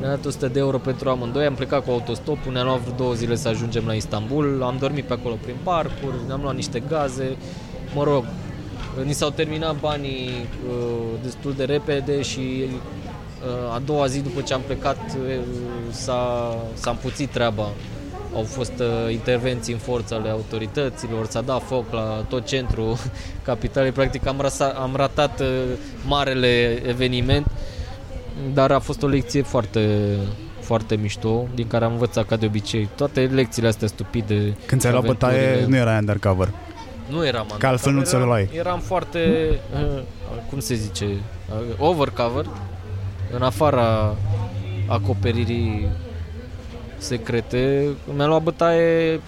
ne-a dat 100 de euro pentru amândoi, am plecat cu autostopul, ne-am luat vreo două zile să ajungem la Istanbul, am dormit pe acolo prin parcuri, ne-am luat niște gaze, mă rog, ni s-au terminat banii uh, destul de repede și uh, a doua zi după ce am plecat uh, s-a, s-a împuțit treaba. Au fost uh, intervenții în forță ale autorităților, s-a dat foc la tot centrul capitalei, practic am, rasa, am ratat uh, marele eveniment dar a fost o lecție foarte, foarte mișto, din care am învățat ca de obicei toate lecțiile astea stupide. Când ți-ai luat bătaie, nu era undercover. Nu eram Că altfel nu ți-o luai. Eram foarte, uh, cum se zice, uh, overcover, în afara acoperirii secrete. Mi-a luat bătaie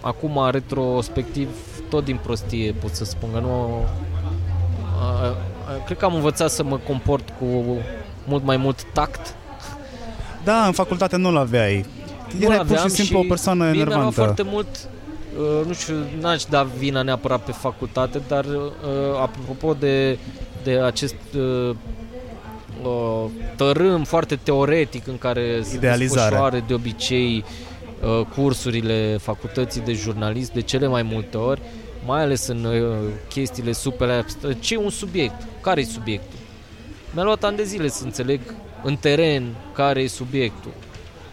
acum retrospectiv tot din prostie, pot să spun că nu... A, a, cred că am învățat să mă comport cu mult mai mult tact. Da, în facultate nu-l aveai. Erai pur și simplu și o persoană enervantă. foarte mult uh, nu știu, n-aș da vina neapărat pe facultate, dar uh, apropo de, de acest uh, uh, tărâm foarte teoretic în care se desfășoară de obicei uh, cursurile facultății de jurnalist de cele mai multe ori, mai ales în uh, chestiile super abstracte. Ce e un subiect? Care e subiectul? Mi-a luat ani de zile să înțeleg în teren care e subiectul.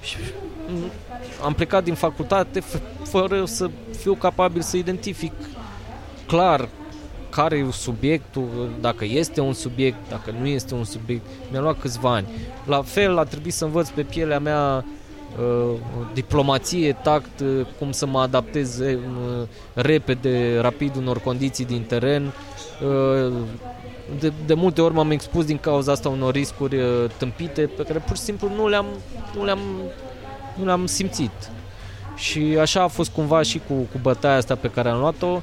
Și mm, am plecat din facultate f- fără să fiu capabil să identific clar care e subiectul, dacă este un subiect, dacă nu este un subiect. Mi-a luat câțiva ani. La fel a trebuit să învăț pe pielea mea uh, diplomație, tact, uh, cum să mă adaptez uh, repede, rapid unor condiții din teren. Uh, de, de multe ori m-am expus din cauza asta unor riscuri uh, tâmpite pe care pur și simplu nu le-am, nu le-am, nu le-am simțit. Și așa a fost cumva și cu, cu bătaia asta pe care am luat-o,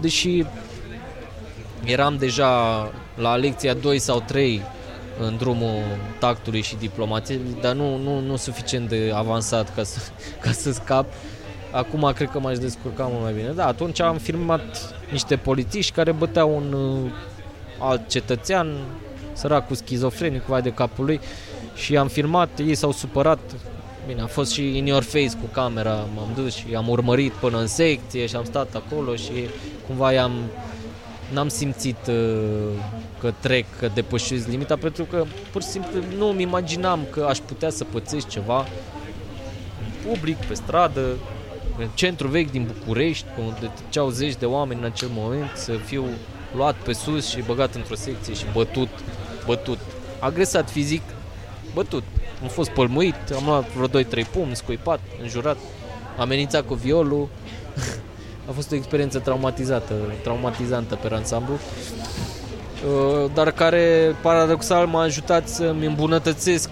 deși eram deja la lecția 2 sau 3 în drumul tactului și diplomației, dar nu, nu, nu suficient de avansat ca să, ca să scap. Acum cred că m-aș descurca mult mai bine. Da, atunci am filmat niște polițiști care băteau un uh, alt cetățean, săracul schizofrenic, vai de capul lui, și am filmat, ei s-au supărat, Bine, a fost și in your face cu camera, m-am dus și am urmărit până în secție și am stat acolo și cumva i-am n-am simțit uh, că trec, că depășesc limita, pentru că pur și simplu nu mi imaginam că aș putea să pățesc ceva în public, pe stradă, în centru vechi din București, unde ceau zeci de oameni în acel moment, să fiu luat pe sus și băgat într-o secție și bătut, bătut, agresat fizic, bătut. Am fost pălmuit, am luat vreo 2-3 pumni, scuipat, înjurat, amenințat cu violul. A fost o experiență traumatizată, traumatizantă pe ansamblu, uh, dar care paradoxal m-a ajutat să-mi îmbunătățesc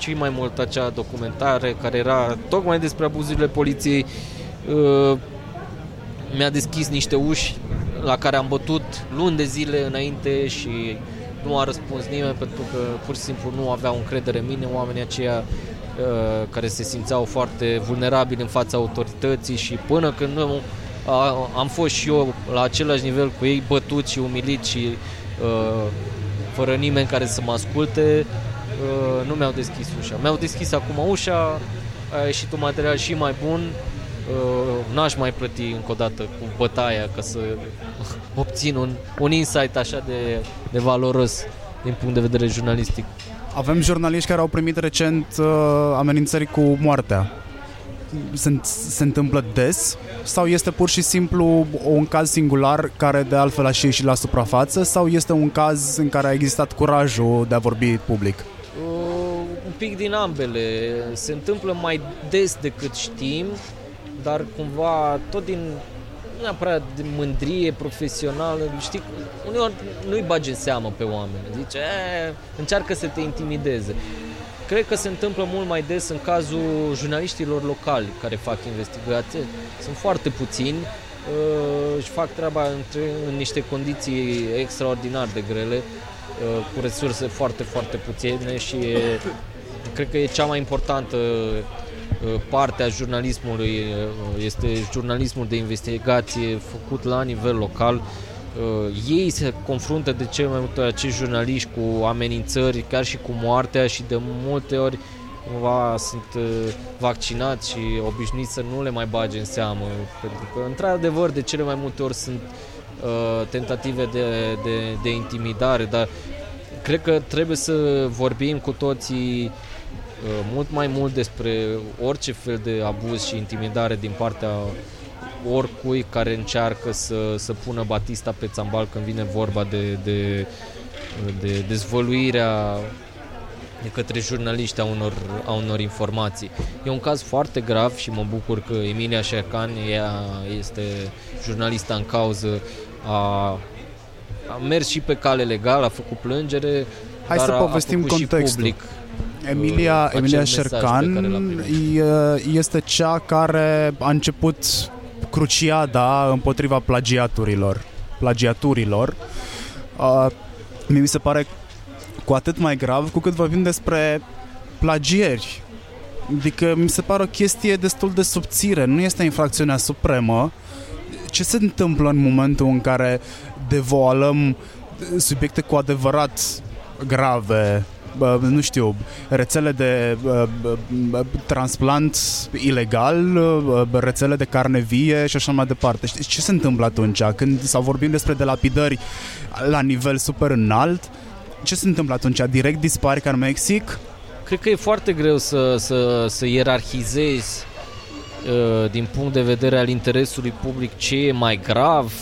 și mai mult acea documentare care era tocmai despre abuzurile poliției. Uh, mi-a deschis niște uși la care am bătut luni de zile înainte și nu a răspuns nimeni pentru că pur și simplu nu aveau încredere în mine, oamenii aceia uh, care se simțeau foarte vulnerabili în fața autorității și până când nu a, am fost și eu la același nivel cu ei, bătut și umilit și uh, fără nimeni care să mă asculte, uh, nu mi-au deschis ușa. Mi-au deschis acum ușa, a ieșit un material și mai bun, uh, n-aș mai plăti încă o dată cu bătaia ca să obțin un, un insight așa de, de valoros din punct de vedere jurnalistic. Avem jurnaliști care au primit recent uh, amenințări cu moartea se, se întâmplă des sau este pur și simplu un caz singular care de altfel a și ieșit la suprafață sau este un caz în care a existat curajul de a vorbi public? Uh, un pic din ambele. Se întâmplă mai des decât știm, dar cumva tot din nu neapărat de mândrie profesională, știi, uneori nu-i bage în seamă pe oameni, zice, e, încearcă să te intimideze. Cred că se întâmplă mult mai des în cazul jurnaliștilor locali care fac investigație. Sunt foarte puțini uh, și fac treaba între, în niște condiții extraordinar de grele, uh, cu resurse foarte, foarte puține și e, cred că e cea mai importantă uh, parte a jurnalismului uh, este jurnalismul de investigație făcut la nivel local. Uh, ei se confruntă de cel mai multe ori acești jurnaliști cu amenințări, chiar și cu moartea și de multe ori cumva sunt uh, vaccinați și obișnuiți să nu le mai bage în seamă, pentru că într-adevăr de cele mai multe ori sunt uh, tentative de, de, de intimidare, dar cred că trebuie să vorbim cu toții uh, mult mai mult despre orice fel de abuz și intimidare din partea oricui care încearcă să, să pună Batista pe țambal când vine vorba de, de, de dezvăluirea de către jurnaliști a unor, a unor informații. E un caz foarte grav și mă bucur că Emilia Șercan, ea este jurnalista în cauză, a, a mers și pe cale legală, a făcut plângere, Hai dar să a, povestim a făcut contextul. și public Emilia, acel Emilia mesaj pe care l-a Șercan primit. e- este cea care a început cruciada împotriva plagiaturilor. Plagiaturilor. Uh, mie mi se pare cu atât mai grav cu cât vorbim despre plagieri. Adică mi se pare o chestie destul de subțire. Nu este infracțiunea supremă. Ce se întâmplă în momentul în care devoalăm subiecte cu adevărat grave, bă, nu știu, rețele de bă, bă, bă, transplant ilegal, bă, rețele de carne vie și așa mai departe. Știți ce se întâmplă atunci? Când sau vorbim despre delapidări la nivel super înalt, ce se întâmplă atunci? Direct dispari ca în Mexic? Cred că e foarte greu să, să, să ierarhizezi uh, din punct de vedere al interesului public ce e mai grav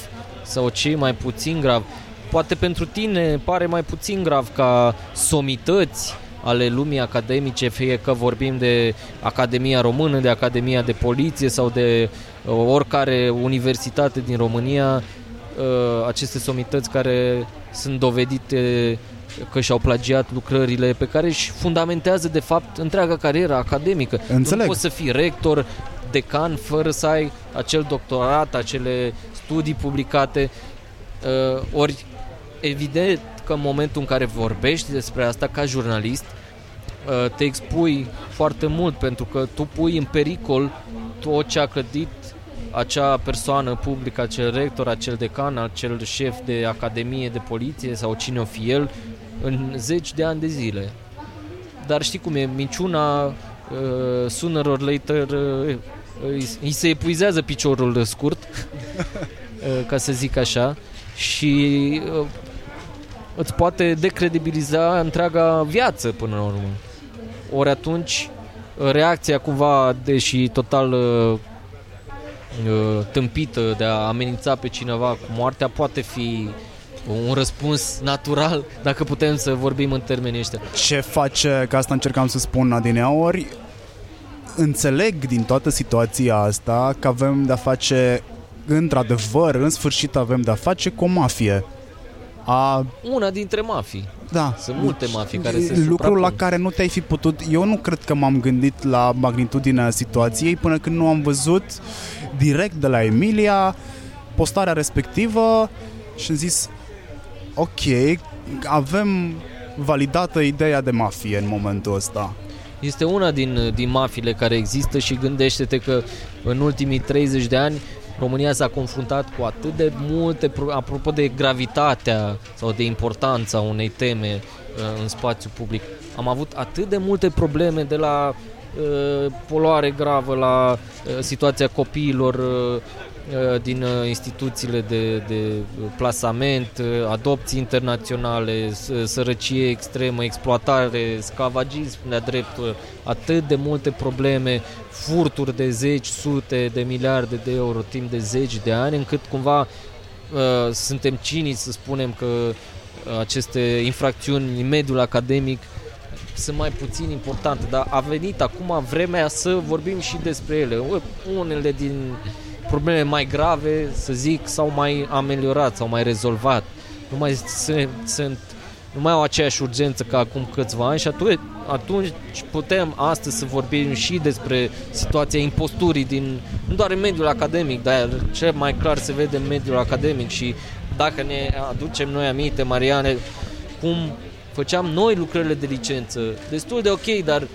sau ce e mai puțin grav. Poate pentru tine pare mai puțin grav ca somități ale lumii academice, fie că vorbim de Academia Română, de Academia de Poliție sau de uh, oricare universitate din România, uh, aceste somități care sunt dovedite că și-au plagiat lucrările pe care își fundamentează de fapt întreaga carieră academică. Înțeleg. Nu poți să fii rector, decan fără să ai acel doctorat, acele studii publicate. Uh, ori evident că în momentul în care vorbești despre asta ca jurnalist, uh, te expui foarte mult pentru că tu pui în pericol tot ce a clădit acea persoană publică, acel rector, acel decan, acel șef de academie de poliție sau cine o fi el în zeci de ani de zile. Dar știi cum e, minciuna uh, sooner or later uh, îi, îi se epuizează piciorul scurt, uh, ca să zic așa, și uh, îți poate decredibiliza întreaga viață până la urmă. Ori atunci uh, reacția cumva, deși total uh, uh, tâmpită de a amenința pe cineva cu moartea, poate fi un răspuns natural, dacă putem să vorbim în termenii ăștia. Ce face, că asta încercam să spun adineaori, înțeleg din toată situația asta că avem de-a face, într-adevăr, în sfârșit avem de-a face cu o mafie. A, Una dintre mafii. da. Sunt multe mafii care se Lucrul la suprapun. care nu te-ai fi putut... Eu nu cred că m-am gândit la magnitudinea situației până când nu am văzut direct de la Emilia postarea respectivă și am zis ok, avem validată ideea de mafie în momentul ăsta. Este una din, din mafiile care există și gândește-te că în ultimii 30 de ani România s-a confruntat cu atât de multe, pro- apropo de gravitatea sau de importanța unei teme uh, în spațiu public, am avut atât de multe probleme de la uh, poluare gravă la uh, situația copiilor uh, uh, din uh, instituțiile de, de plasament, uh, adopții internaționale, s- sărăcie extremă, exploatare, scavagism de-a dreptul, atât de multe probleme, furturi de zeci, sute de miliarde de euro timp de zeci de ani, încât cumva uh, suntem cinici să spunem că uh, aceste infracțiuni în mediul academic sunt mai puțin importante, dar a venit acum vremea să vorbim și despre ele. Ue, Unele din probleme mai grave, să zic, s-au mai ameliorat, s-au mai rezolvat. Nu mai sunt, sunt nu mai au aceeași urgență ca acum câțiva ani și atunci, atunci putem astăzi să vorbim și despre situația imposturii din, nu doar în mediul academic, dar cel mai clar se vede în mediul academic și dacă ne aducem noi aminte, Mariane, cum făceam noi lucrările de licență, destul de ok, dar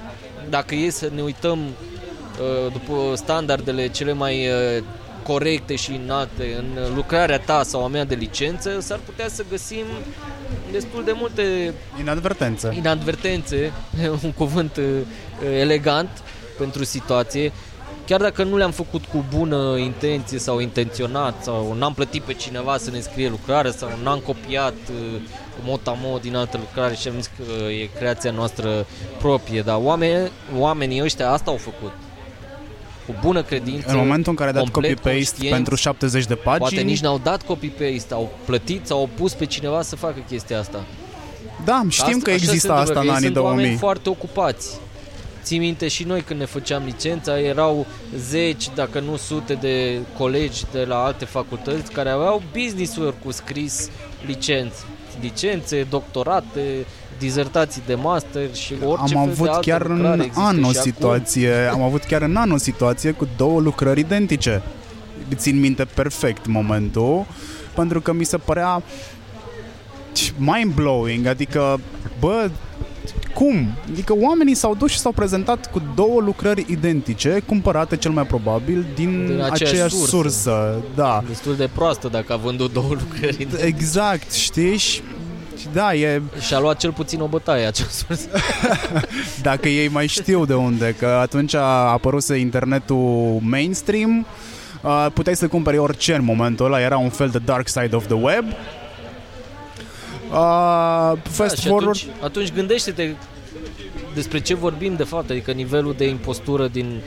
dacă e să ne uităm uh, după standardele cele mai uh, corecte și înalte în lucrarea ta sau a mea de licență, s-ar putea să găsim destul de multe Inadvertență. inadvertențe, un cuvânt uh, elegant pentru situație, chiar dacă nu le-am făcut cu bună intenție sau intenționat sau n-am plătit pe cineva să ne scrie lucrare sau n-am copiat uh, mot din altă lucrare și am zis că e creația noastră proprie, dar oameni, oamenii ăștia asta au făcut cu bună credință. În momentul în care ai dat complet copy-paste conștienți, pentru 70 de pagini... Poate nici n-au dat copy-paste, au plătit sau au pus pe cineva să facă chestia asta. Da, știm că există asta în anii sunt 2000. oameni foarte ocupați. Ții minte și noi când ne făceam licența, erau zeci, dacă nu sute de colegi de la alte facultăți care aveau business-uri cu scris licențe. Licențe, doctorate, dizertații de master și orice am fel avut de altă chiar în lucrare există an o și acum. situație, am avut chiar în an o situație cu două lucrări identice. Țin minte perfect momentul, pentru că mi se părea mind-blowing, adică, bă, cum? Adică oamenii s-au dus și s-au prezentat cu două lucrări identice, cumpărate cel mai probabil din, Din aceeași aceeași sursă. sursă. Da. Destul de proastă dacă a vândut două lucrări. Exact, știi? Și și da, e, Și a luat cel puțin o bătaie acea sursă. dacă ei mai știu de unde, că atunci a apăruse internetul mainstream, uh, puteai să cumperi orice în momentul ăla, era un fel de dark side of the web. Uh, fast Da, și forward, atunci, atunci gândește-te despre ce vorbim de fapt, adică nivelul de impostură din,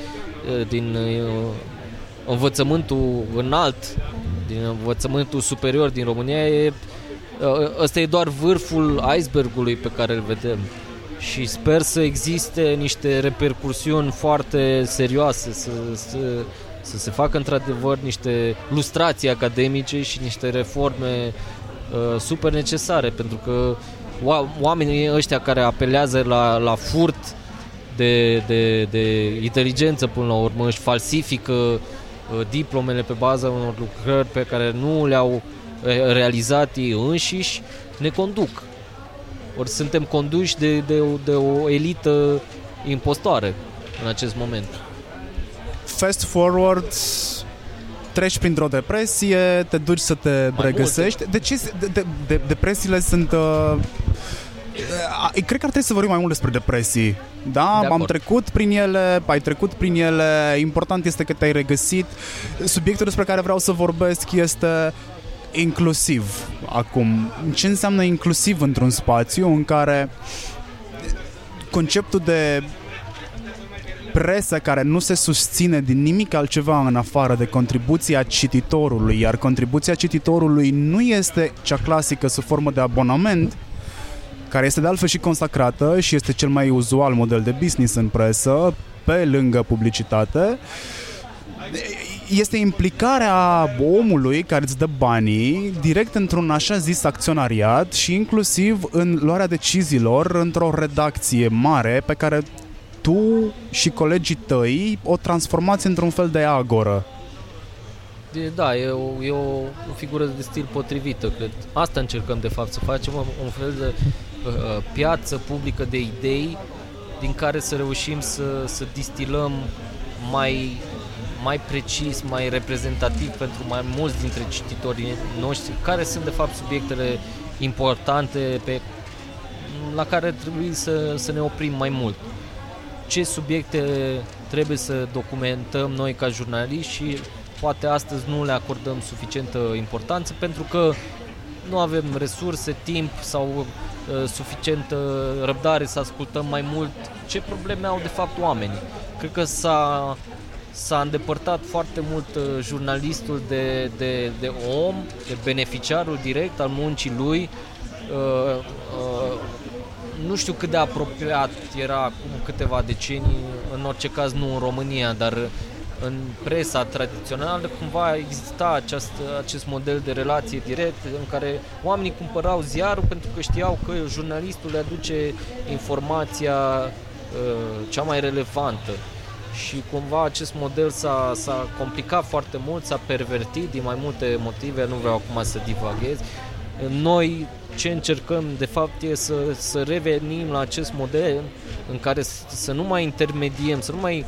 eh, din uh, învățământul înalt, din învățământul superior din România, e, uh, ăsta e doar vârful icebergului pe care îl vedem. Și sper să existe niște repercursiuni foarte serioase, să, să, să se facă într-adevăr niște lustrații academice și niște reforme uh, super necesare, pentru că oa- oamenii ăștia care apelează la, la furt de, de, de inteligență până la urmă își falsifică uh, diplomele pe baza unor lucrări pe care nu le-au eh, realizat ei înșiși, ne conduc. Ori suntem conduși de, de, o- de o elită impostoare în acest moment. fast forward, treci printr-o depresie, te duci să te regăsești. De ce de, de, de, depresiile sunt... Uh, uh, cred că ar trebui să vorbim mai mult despre depresii. Da, De am acord. trecut prin ele, ai trecut prin ele, important este că te-ai regăsit. Subiectul despre care vreau să vorbesc este inclusiv acum. Ce înseamnă inclusiv într-un spațiu în care conceptul de presă care nu se susține din nimic altceva în afară de contribuția cititorului, iar contribuția cititorului nu este cea clasică sub formă de abonament, care este de altfel și consacrată și este cel mai uzual model de business în presă, pe lângă publicitate, este implicarea omului care îți dă banii direct într-un așa zis acționariat și inclusiv în luarea deciziilor într-o redacție mare pe care tu și colegii tăi o transformați într-un fel de agoră. E, da, e, o, e o, o figură de stil potrivită, cred. Asta încercăm de fapt să facem, un, un fel de uh, piață publică de idei din care să reușim să, să distilăm mai, mai precis, mai reprezentativ pentru mai mulți dintre cititorii noștri, care sunt de fapt subiectele importante pe, la care trebuie să, să ne oprim mai mult. Ce subiecte trebuie să documentăm noi ca jurnaliști și poate astăzi nu le acordăm suficientă importanță pentru că nu avem resurse, timp sau uh, suficientă răbdare să ascultăm mai mult ce probleme au de fapt oamenii. Cred că s-a, s-a îndepărtat foarte mult uh, jurnalistul de, de, de om, de beneficiarul direct al muncii lui. Uh, uh, nu știu cât de apropiat era acum câteva decenii, în orice caz nu în România, dar în presa tradițională cumva exista acest, acest model de relație direct în care oamenii cumpărau ziarul pentru că știau că jurnalistul le aduce informația uh, cea mai relevantă și cumva acest model s-a, s-a complicat foarte mult, s-a pervertit din mai multe motive, nu vreau acum să divaghez. Noi ce încercăm de fapt e să, să revenim la acest model în care să, să nu mai intermediem, să nu mai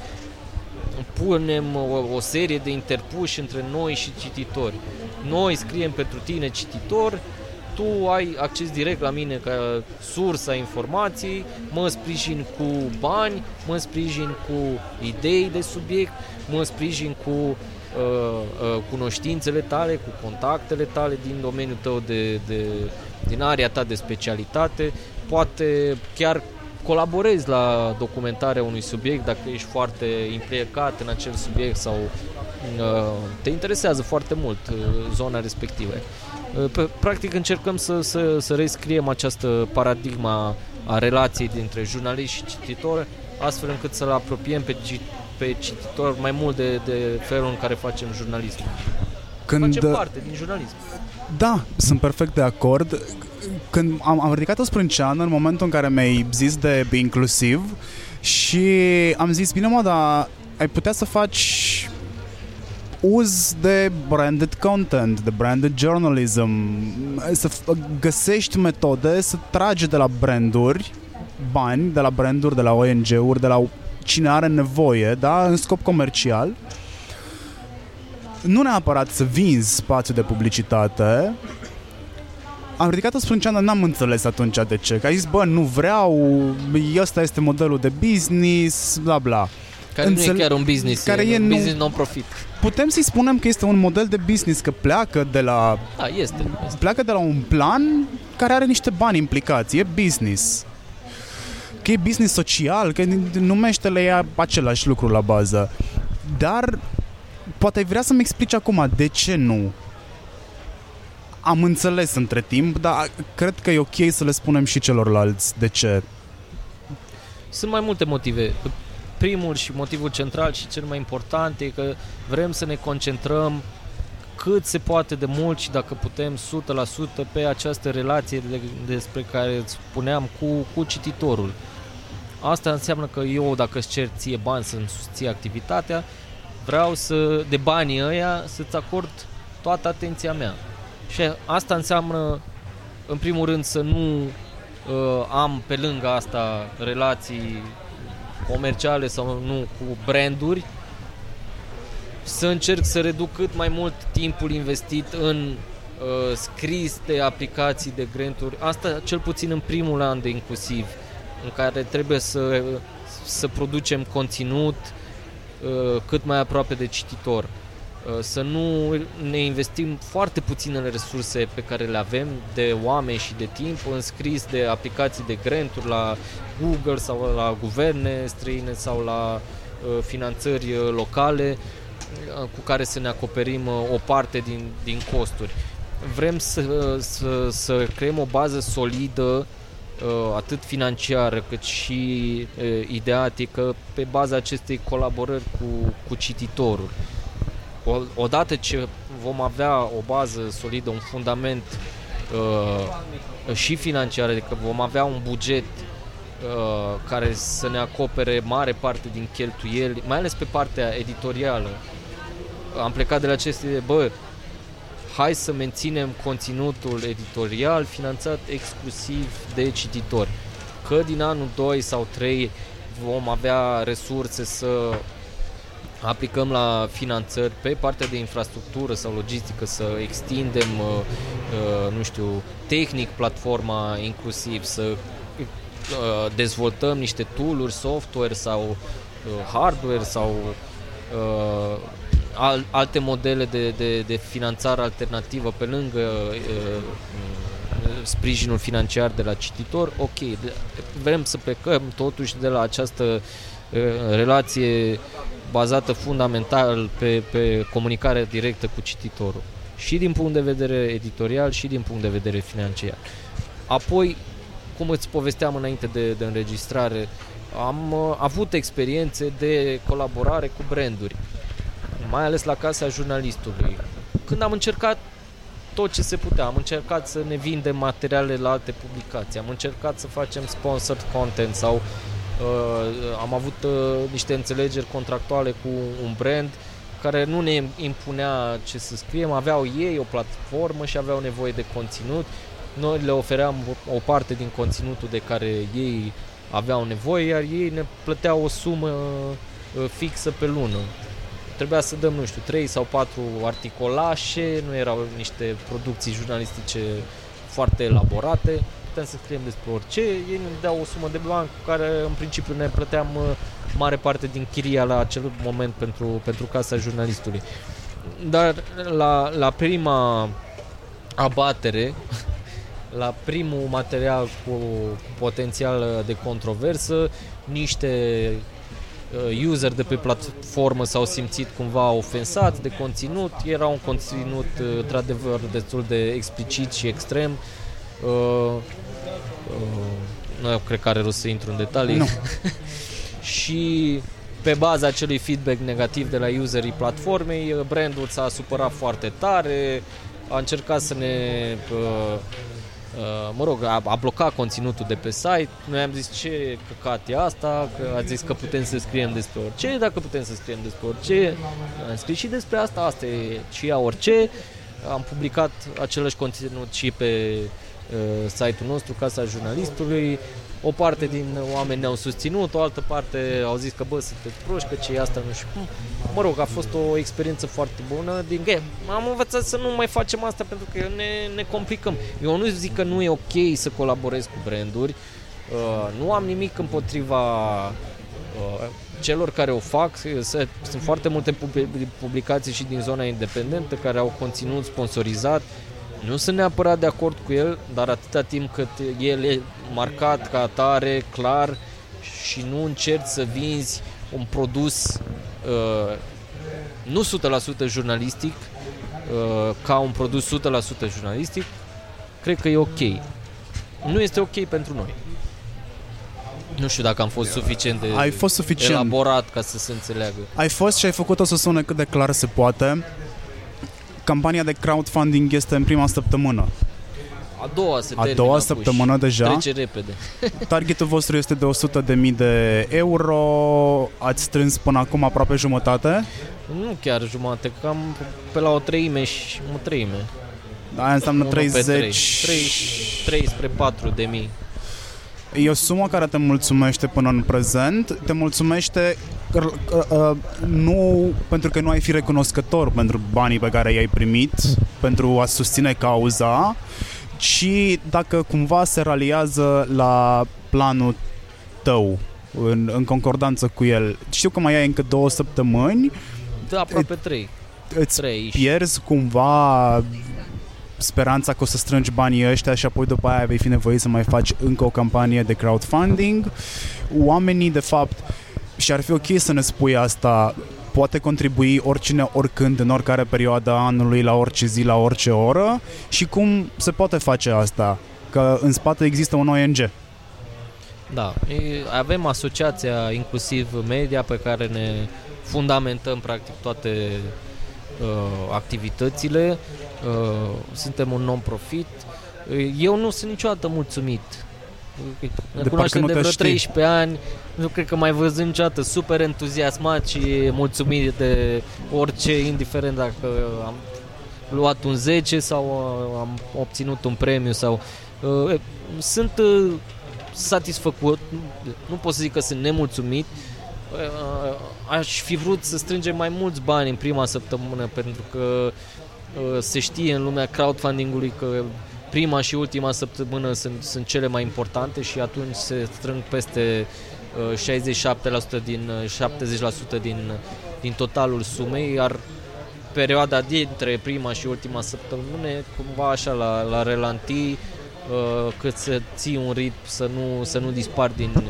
punem o, o serie de interpuși între noi și cititori. Noi scriem pentru tine cititor, tu ai acces direct la mine ca sursa informației, mă sprijin cu bani, mă sprijin cu idei de subiect, mă sprijin cu uh, uh, cunoștințele tale, cu contactele tale din domeniul tău de, de din area ta de specialitate, poate chiar colaborezi la documentarea unui subiect dacă ești foarte implicat în acel subiect sau uh, te interesează foarte mult uh, zona respectivă. Practic încercăm să, să, să rescriem această paradigma a relației dintre jurnalist și cititor, astfel încât să-l apropiem pe, pe cititor mai mult de, de felul în care facem jurnalism. Când... Facem parte din jurnalism. Da, sunt perfect de acord. Când am, am ridicat o sprânceană în momentul în care mi-ai zis de inclusiv și am zis, bine mă, dar ai putea să faci uz de branded content, de branded journalism, să găsești metode să tragi de la branduri bani, de la branduri, de la ONG-uri, de la cine are nevoie, da, în scop comercial. Nu neapărat să vinzi spațiu de publicitate, am ridicat o sprânceană, n-am înțeles atunci de ce. Că ai zis, bă, nu vreau, ăsta este modelul de business, bla bla. Care Înțele- nu e chiar un business, care e, e un nu... business non-profit. Putem să-i spunem că este un model de business, că pleacă de la... Da, este, este. Pleacă de la un plan care are niște bani implicați, e business. Că e business social, că numește-le ea același lucru la bază. Dar poate ai vrea să-mi explici acum de ce nu am înțeles între timp, dar cred că e ok să le spunem și celorlalți de ce. Sunt mai multe motive primul și motivul central și cel mai important e că vrem să ne concentrăm cât se poate de mult și dacă putem 100% pe această relație de, despre care îți spuneam cu, cu cititorul. Asta înseamnă că eu, dacă îți cer ție bani să-mi susții activitatea, vreau să, de banii ăia, să-ți acord toată atenția mea. Și asta înseamnă, în primul rând, să nu uh, am pe lângă asta relații comerciale sau nu cu branduri, să încerc să reduc cât mai mult timpul investit în uh, scris de aplicații de granturi. Asta cel puțin în primul an de inclusiv, în care trebuie să, să producem conținut uh, cât mai aproape de cititor. Uh, să nu ne investim foarte puținele resurse pe care le avem de oameni și de timp în scris de aplicații de granturi la Google sau la guverne străine sau la uh, finanțări uh, locale cu care să ne acoperim o parte din, din costuri. Vrem să, să, să creăm o bază solidă atât financiară cât și ideatică pe baza acestei colaborări cu, cu cititorul odată ce vom avea o bază solidă, un fundament uh, și financiar, adică vom avea un buget uh, care să ne acopere mare parte din cheltuieli, mai ales pe partea editorială. Am plecat de la aceste, bă, hai să menținem conținutul editorial finanțat exclusiv de cititori. Că din anul 2 sau 3 vom avea resurse să aplicăm la finanțări pe partea de infrastructură sau logistică, să extindem, uh, uh, nu știu, tehnic platforma inclusiv, să uh, dezvoltăm niște tooluri, software sau hardware sau alte modele de, de, de finanțare alternativă pe lângă sprijinul financiar de la cititor, ok, vrem să plecăm totuși de la această relație bazată fundamental pe, pe comunicarea directă cu cititorul. Și din punct de vedere editorial și din punct de vedere financiar. Apoi, cum îți povesteam înainte de, de înregistrare, am uh, avut experiențe de colaborare cu branduri, mai ales la Casa Jurnalistului. Când am încercat tot ce se putea, am încercat să ne vindem materiale la alte publicații, am încercat să facem sponsored content sau Uh, am avut uh, niște înțelegeri contractuale cu un brand care nu ne impunea ce să scriem, aveau ei o platformă și aveau nevoie de conținut. Noi le ofeream o parte din conținutul de care ei aveau nevoie, iar ei ne plăteau o sumă uh, fixă pe lună. Trebuia să dăm, nu știu, 3 sau 4 articolașe, nu erau niște producții jurnalistice foarte elaborate putem să scriem despre orice, ei ne dau o sumă de bani cu care în principiu ne plăteam uh, mare parte din chiria la acel moment pentru, pentru casa jurnalistului. Dar la, la prima abatere, la primul material cu, cu potențial de controversă, niște uh, user de pe platformă s-au simțit cumva ofensați de conținut. Era un conținut uh, într-adevăr destul de explicit și extrem. Uh, uh, nu eu cred că are rost să intru în detalii. Nu. și pe baza acelui feedback negativ de la userii platformei, uh, brandul s-a supărat foarte tare, a încercat să ne uh, Uh, mă rog, a, a blocat conținutul de pe site. Noi am zis ce căcat e asta, că a zis că putem să scriem despre orice, dacă putem să scriem despre orice, am scris și despre asta, asta e și ea orice. Am publicat același conținut și pe uh, site-ul nostru, Casa Jurnalistului. O parte din oameni ne-au susținut, o altă parte au zis că bă, sunteți proști, că ce e asta, nu știu cum. Mă rog, a fost o experiență foarte bună din game. Am învățat să nu mai facem asta pentru că ne, ne complicăm. Eu nu zic că nu e ok să colaborez cu branduri, uh, nu am nimic împotriva uh, celor care o fac. Sunt foarte multe publicații și din zona independentă care au conținut sponsorizat nu sunt neapărat de acord cu el, dar atâta timp cât el e marcat ca atare, clar și nu încerci să vinzi un produs uh, nu 100% jurnalistic uh, ca un produs 100% jurnalistic, cred că e ok. Nu este ok pentru noi. Nu știu dacă am fost suficient de ai fost suficient. elaborat ca să se înțeleagă. Ai fost și ai făcut-o să sune cât de clar se poate campania de crowdfunding este în prima săptămână. A doua se A doua săptămână deja. Trece repede. Targetul vostru este de 100.000 de euro. Ați strâns până acum aproape jumătate? Nu chiar jumătate, cam pe la o treime și o treime. Aia înseamnă 30... 3. 3, 3 spre 4 de mii. E o sumă care te mulțumește până în prezent, te mulțumește uh, uh, nu pentru că nu ai fi recunoscător pentru banii pe care i-ai primit, pentru a susține cauza, ci dacă cumva se raliază la planul tău, în, în concordanță cu el. Știu că mai ai încă două săptămâni. Da, aproape trei. Îți trei. pierzi cumva speranța că o să strângi banii ăștia și apoi după aia vei fi nevoit să mai faci încă o campanie de crowdfunding. Oamenii, de fapt, și ar fi ok să ne spui asta, poate contribui oricine, oricând, în oricare perioadă anului, la orice zi, la orice oră și cum se poate face asta? Că în spate există un ONG. Da, avem asociația inclusiv media pe care ne fundamentăm practic toate uh, activitățile. Uh, suntem un non-profit. Uh, eu nu sunt niciodată mulțumit. Ne cunoaștem de vreo 13 ani, nu cred că mai văzut niciodată super entuziasmat și mulțumit de orice, indiferent dacă am luat un 10 sau uh, am obținut un premiu sau uh, sunt uh, satisfăcut, nu pot să zic că sunt nemulțumit, uh, aș fi vrut să strângem mai mulți bani în prima săptămână pentru că uh, se știe în lumea crowdfunding-ului că prima și ultima săptămână sunt, sunt cele mai importante și atunci se strâng peste uh, 67% din 70% uh, din, din totalul sumei, iar perioada dintre prima și ultima săptămână cumva așa la, la relanti uh, cât să ții un ritm să nu, să nu dispar din,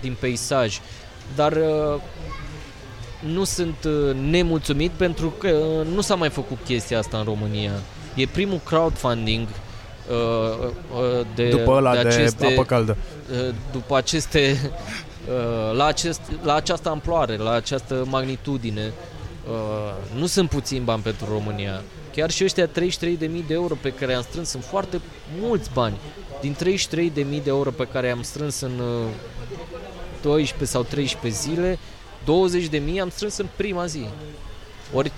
din peisaj. Dar uh, nu sunt uh, nemulțumit pentru că uh, nu s-a mai făcut chestia asta în România. E primul crowdfunding uh, de, după ăla de, aceste, de apă caldă. După aceste la, acest, la această amploare, la această magnitudine. Nu sunt puțini bani pentru România. Chiar și ăștia 33.000 de euro pe care am strâns sunt foarte mulți bani. Din 33.000 de euro pe care am strâns în 12 sau 13 zile, 20 de mii am strâns în prima zi. Ori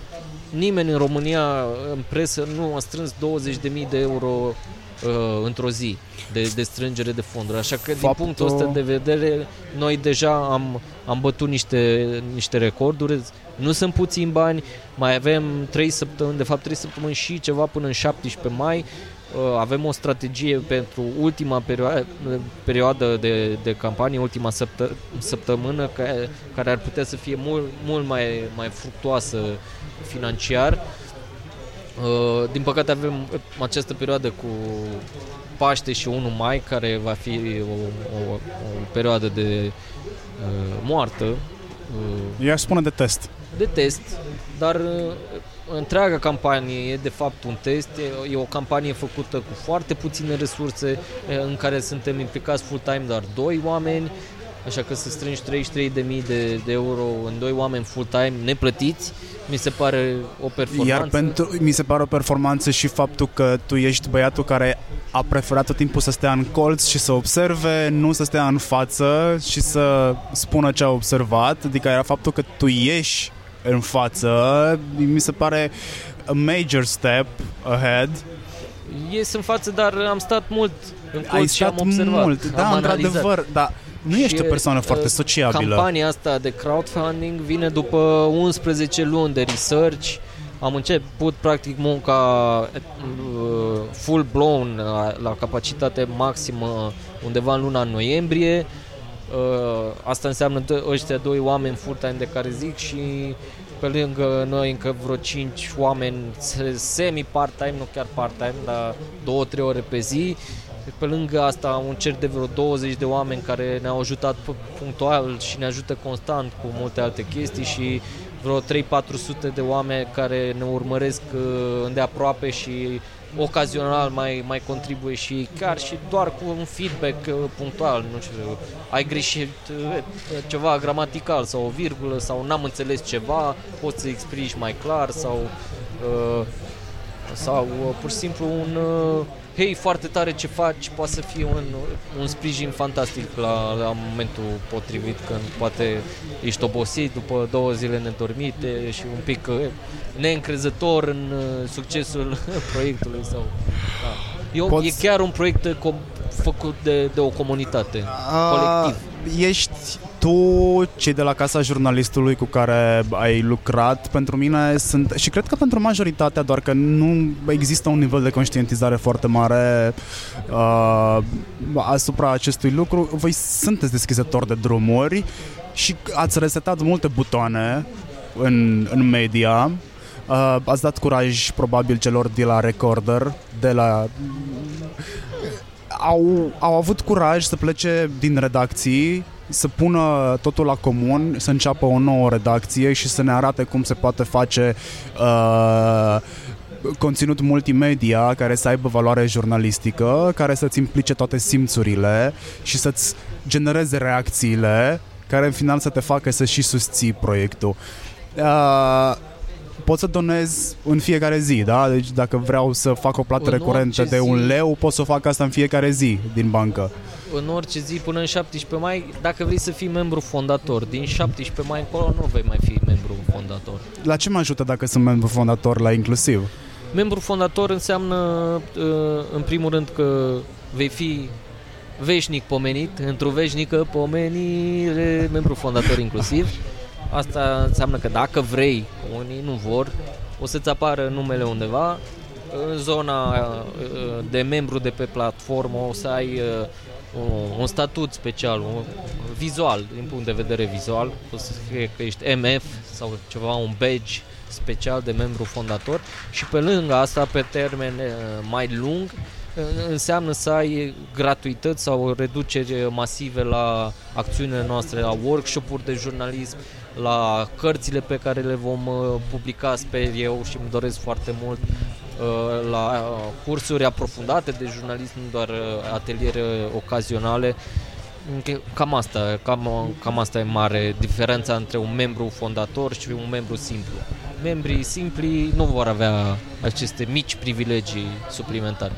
nimeni în România, în presă, nu a strâns 20 de mii de euro uh, într-o zi de, de strângere de fonduri. Așa că, Faptul... din punctul ăsta de vedere, noi deja am, am bătut niște, niște recorduri. Nu sunt puțini bani, mai avem 3 săptămâni, de fapt 3 săptămâni și ceva până în 17 mai. Uh, avem o strategie pentru ultima perioadă, perioadă de, de campanie, ultima săptă, săptămână, care, care ar putea să fie mult, mult mai, mai fructuoasă financiar. Uh, din păcate avem această perioadă cu Paște și 1 mai, care va fi o, o, o perioadă de uh, moartă uh, I-aș spune de test. de test, dar uh, întreaga campanie e de fapt un test, e, e o campanie făcută cu foarte puține resurse, e, în care suntem implicați full-time doar doi oameni, așa că să strângi 33.000 de, de euro în doi oameni full-time neplătiți, mi se pare o performanță. Iar pentru, mi se pare o performanță și faptul că tu ești băiatul care a preferat tot timpul să stea în colț și să observe, nu să stea în față și să spună ce a observat, adică era faptul că tu ieși în față, mi se pare a major step ahead. Ies în față, dar am stat mult în Ai colț și am stat observat. mult, da, am analizat. într-adevăr, dar nu ești Și, o persoană foarte uh, sociabilă. Campania asta de crowdfunding vine după 11 luni de research. Am început practic munca uh, full blown la, la capacitate maximă undeva în luna noiembrie. Uh, Asta înseamnă dă- ăștia doi oameni full-time de care zic și pe lângă noi încă vreo 5 oameni se- semi-part-time, nu chiar part-time, dar 2-3 ore pe zi. Pe lângă asta un cer de vreo 20 de oameni care ne-au ajutat pu- punctual și ne ajută constant cu multe alte chestii și vreo 3-400 de oameni care ne urmăresc uh, îndeaproape și ocazional mai, mai contribuie și chiar și doar cu un feedback uh, punctual, nu știu, ai greșit uh, ceva gramatical sau o virgulă sau n-am înțeles ceva, poți să explici mai clar sau uh, sau uh, pur și simplu un uh, hei, foarte tare ce faci, poate să fie un, un sprijin fantastic la, la momentul potrivit când poate ești obosit după două zile nedormite și un pic uh, neîncrezător în uh, succesul proiectului sau da. E, o- Poți- e chiar un proiect uh, com- făcut de, de o comunitate, A, colectiv. Ești tu, cei de la Casa Jurnalistului cu care ai lucrat, pentru mine sunt, și cred că pentru majoritatea, doar că nu există un nivel de conștientizare foarte mare uh, asupra acestui lucru. Voi sunteți deschizători de drumuri și ați resetat multe butoane în, în media. Uh, ați dat curaj probabil celor de la Recorder, de la au, au avut curaj să plece din redacții, să pună totul la comun, să înceapă o nouă redacție și să ne arate cum se poate face uh, conținut multimedia care să aibă valoare jurnalistică, care să-ți implice toate simțurile și să-ți genereze reacțiile care în final să te facă să și susții proiectul. Uh, pot să donez în fiecare zi, da? Deci dacă vreau să fac o plată În recurentă orice de un zi. leu, pot să fac asta în fiecare zi din bancă. în orice zi până în 17 mai, dacă vrei să fii membru fondator, din 17 mai încolo nu vei mai fi membru fondator. La ce mă ajută dacă sunt membru fondator la inclusiv? Membru fondator înseamnă, uh, în primul rând, că vei fi veșnic pomenit, într-o veșnică pomenire, membru fondator inclusiv. Asta înseamnă că dacă vrei, unii nu vor, o să-ți apară numele undeva, în zona uh, de membru de pe platformă o să ai uh, un, un statut special, un, vizual, din punct de vedere vizual, o să fie că ești MF sau ceva, un badge special de membru fondator. Și pe lângă asta, pe termen uh, mai lung, uh, înseamnă să ai gratuități sau reduceri masive la acțiunile noastre, la workshop-uri de jurnalism, la cărțile pe care le vom uh, publica, sper eu și îmi doresc foarte mult, uh, la uh, cursuri aprofundate de jurnalism, nu doar uh, ateliere ocazionale. Înche- Cam asta, cam, cam asta e mare diferența între un membru fondator și un membru simplu. Membrii simpli nu vor avea aceste mici privilegii suplimentare.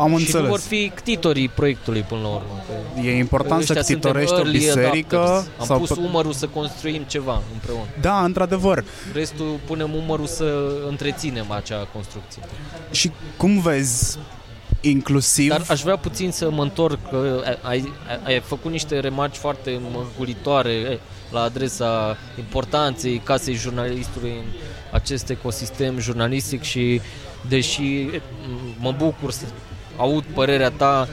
Am și nu înțeles. vor fi ctitorii proiectului până la urmă. că E important să ăștia suntem ctitorești o early biserică adopters. Am sau pus pe- umărul să construim ceva împreună. Da, într-adevăr. Restul punem umărul să întreținem acea construcție. Și cum vezi inclusiv Dar aș vrea puțin să mă întorc, că ai, ai, ai făcut niște remarci foarte măgulitoare eh, la adresa importanței casei jurnalistului în acest ecosistem jurnalistic și deși eh, mă bucur să aud părerea ta,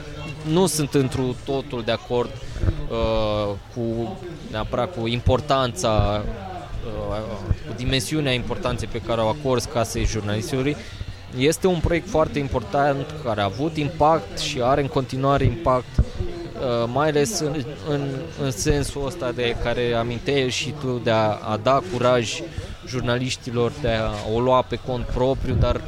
nu sunt întru totul de acord uh, cu neapărat cu importanța uh, cu dimensiunea importanței pe care o acorzi casei jurnalistului. Este un proiect foarte important care a avut impact și are în continuare impact Uh, mai ales în, în, în sensul ăsta de care aminteai și tu de a, a da curaj jurnaliștilor de a o lua pe cont propriu, dar uh,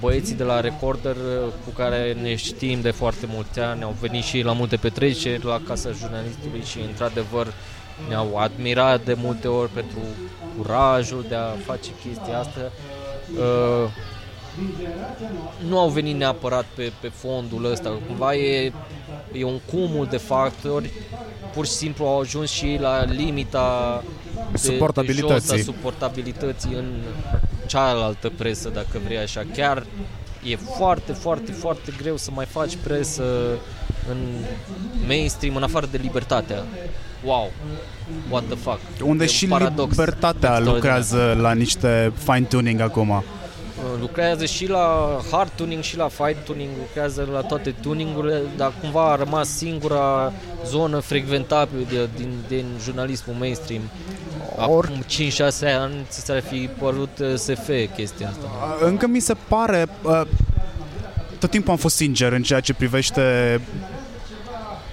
băieții de la Recorder uh, cu care ne știm de foarte mulți ani au venit și la multe petreceri la Casa Jurnalistului și într-adevăr ne-au admirat de multe ori pentru curajul de a face chestia asta. Uh, nu au venit neapărat pe, pe fondul ăsta, cumva e, e un cumul de factori, pur și simplu au ajuns și la limita de, suportabilității. De jos a suportabilității în cealaltă presă, dacă vrei așa. Chiar e foarte, foarte, foarte greu să mai faci presă în mainstream, în afară de libertatea. Wow, what the fuck. Unde e și libertatea lucrează la niște fine-tuning acum lucrează și la hard tuning și la fine tuning, lucrează la toate tuningurile, dar cumva a rămas singura zonă frecventabilă din, din jurnalismul mainstream. Acum 5-6 ani ți s-ar fi părut uh, SF chestia asta. Încă mi se pare, uh, tot timpul am fost sincer în ceea ce privește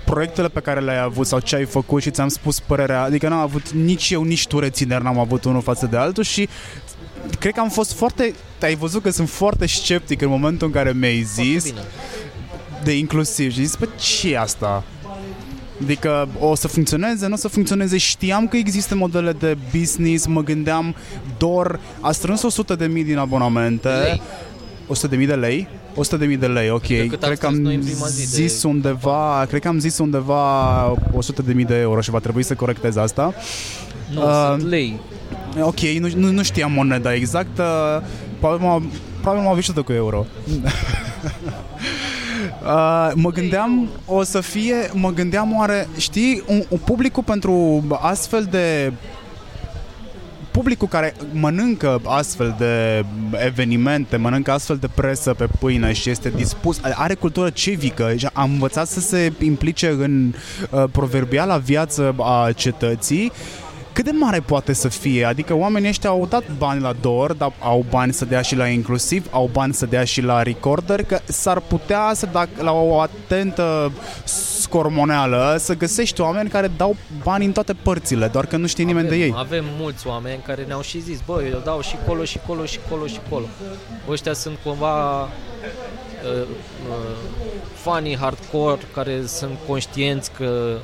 proiectele pe care le-ai avut sau ce ai făcut și ți-am spus părerea, adică n-am avut nici eu, nici tu rețineri, n-am avut unul față de altul și cred că am fost foarte... Ai văzut că sunt foarte sceptic în momentul în care mi-ai zis de inclusiv și zis, pe ce e asta? Adică o să funcționeze, nu o să funcționeze. Știam că există modele de business, mă gândeam, Dor a strâns 100 de mii din abonamente. Lei. 100 de mii de lei? 100 de mii de lei, ok. Cred că am zis de... undeva, cred că am zis undeva 100 de mii de euro și va trebui să corectez asta. Nu, uh, sunt lei. Ok, nu, nu, nu știam moneda exact. Uh, probabil m-a, probabil m-a cu euro. Uh, mă gândeam o să fie, mă gândeam oare, știi, un, un publicul pentru astfel de publicul care mănâncă astfel de evenimente, mănâncă astfel de presă pe pâine și este dispus, are cultură civică, a învățat să se implice în uh, proverbiala viață a cetății cât de mare poate să fie? Adică oamenii ăștia au dat bani la DOR, dar au bani să dea și la inclusiv, au bani să dea și la recorder, că s-ar putea să dacă la o atentă scormoneală să găsești oameni care dau bani în toate părțile, doar că nu știe nimeni avem, de ei. Avem mulți oameni care ne-au și zis, băi, eu dau și colo, și colo, și colo, și colo. Ăștia sunt cumva uh, uh, fanii hardcore care sunt conștienți că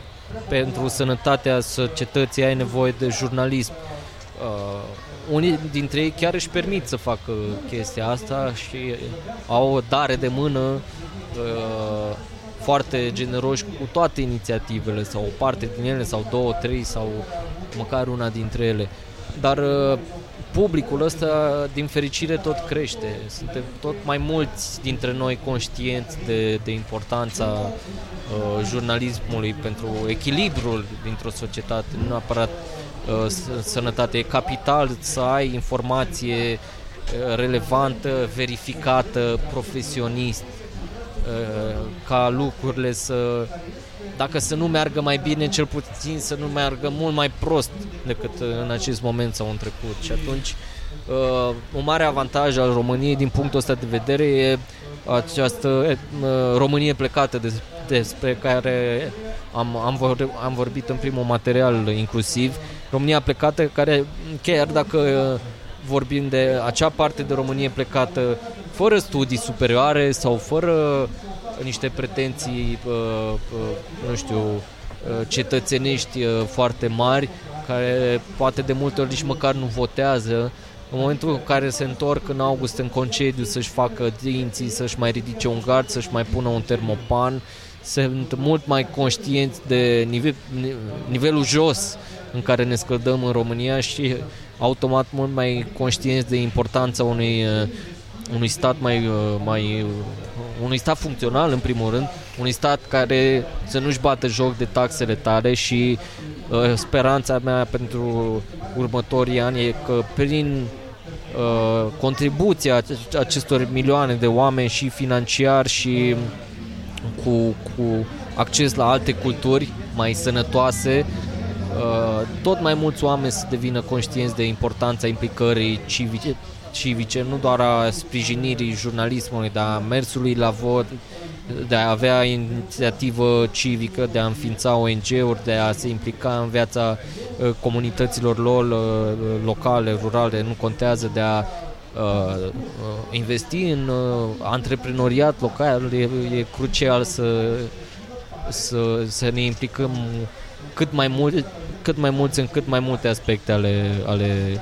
pentru sănătatea societății ai nevoie de jurnalism. Uh, unii dintre ei chiar își permit să facă chestia asta și au o dare de mână uh, foarte generoși cu toate inițiativele sau o parte din ele sau două, trei sau măcar una dintre ele. Dar uh, publicul ăsta, din fericire, tot crește. Suntem tot mai mulți dintre noi conștienți de, de importanța uh, jurnalismului pentru echilibrul dintr-o societate, nu neapărat uh, sănătate. E capital să ai informație uh, relevantă, verificată, profesionist, uh, ca lucrurile să dacă să nu meargă mai bine, cel puțin să nu meargă mult mai prost decât în acest moment sau în trecut. Și atunci, uh, un mare avantaj al României din punctul ăsta de vedere e această uh, Românie plecată despre care am, am, vor, am vorbit în primul material inclusiv. România plecată care, chiar dacă uh, vorbim de acea parte de Românie plecată fără studii superioare sau fără niște pretenții, uh, uh, nu știu, uh, cetățenești foarte mari, care poate de multe ori nici măcar nu votează, în momentul în care se întorc în august în concediu să-și facă dinții, să-și mai ridice un gard, să-și mai pună un termopan, sunt mult mai conștienți de nivel, nivelul jos în care ne scăldăm în România și automat mult mai conștienți de importanța unui, unui stat mai, mai unui stat funcțional în primul rând, unui stat care să nu-și bată joc de taxele tale și uh, speranța mea pentru următorii ani e că prin uh, contribuția acestor milioane de oameni și financiar și cu, cu acces la alte culturi mai sănătoase, uh, tot mai mulți oameni să devină conștienți de importanța implicării civice, civice, nu doar a sprijinirii jurnalismului, dar a mersului la vot, de a avea inițiativă civică, de a înființa ONG-uri, de a se implica în viața uh, comunităților lor uh, locale, rurale, nu contează, de a uh, investi în antreprenoriat local, e, e crucial să, să, să ne implicăm cât mai mult, cât mai mulți în cât mai multe aspecte ale, ale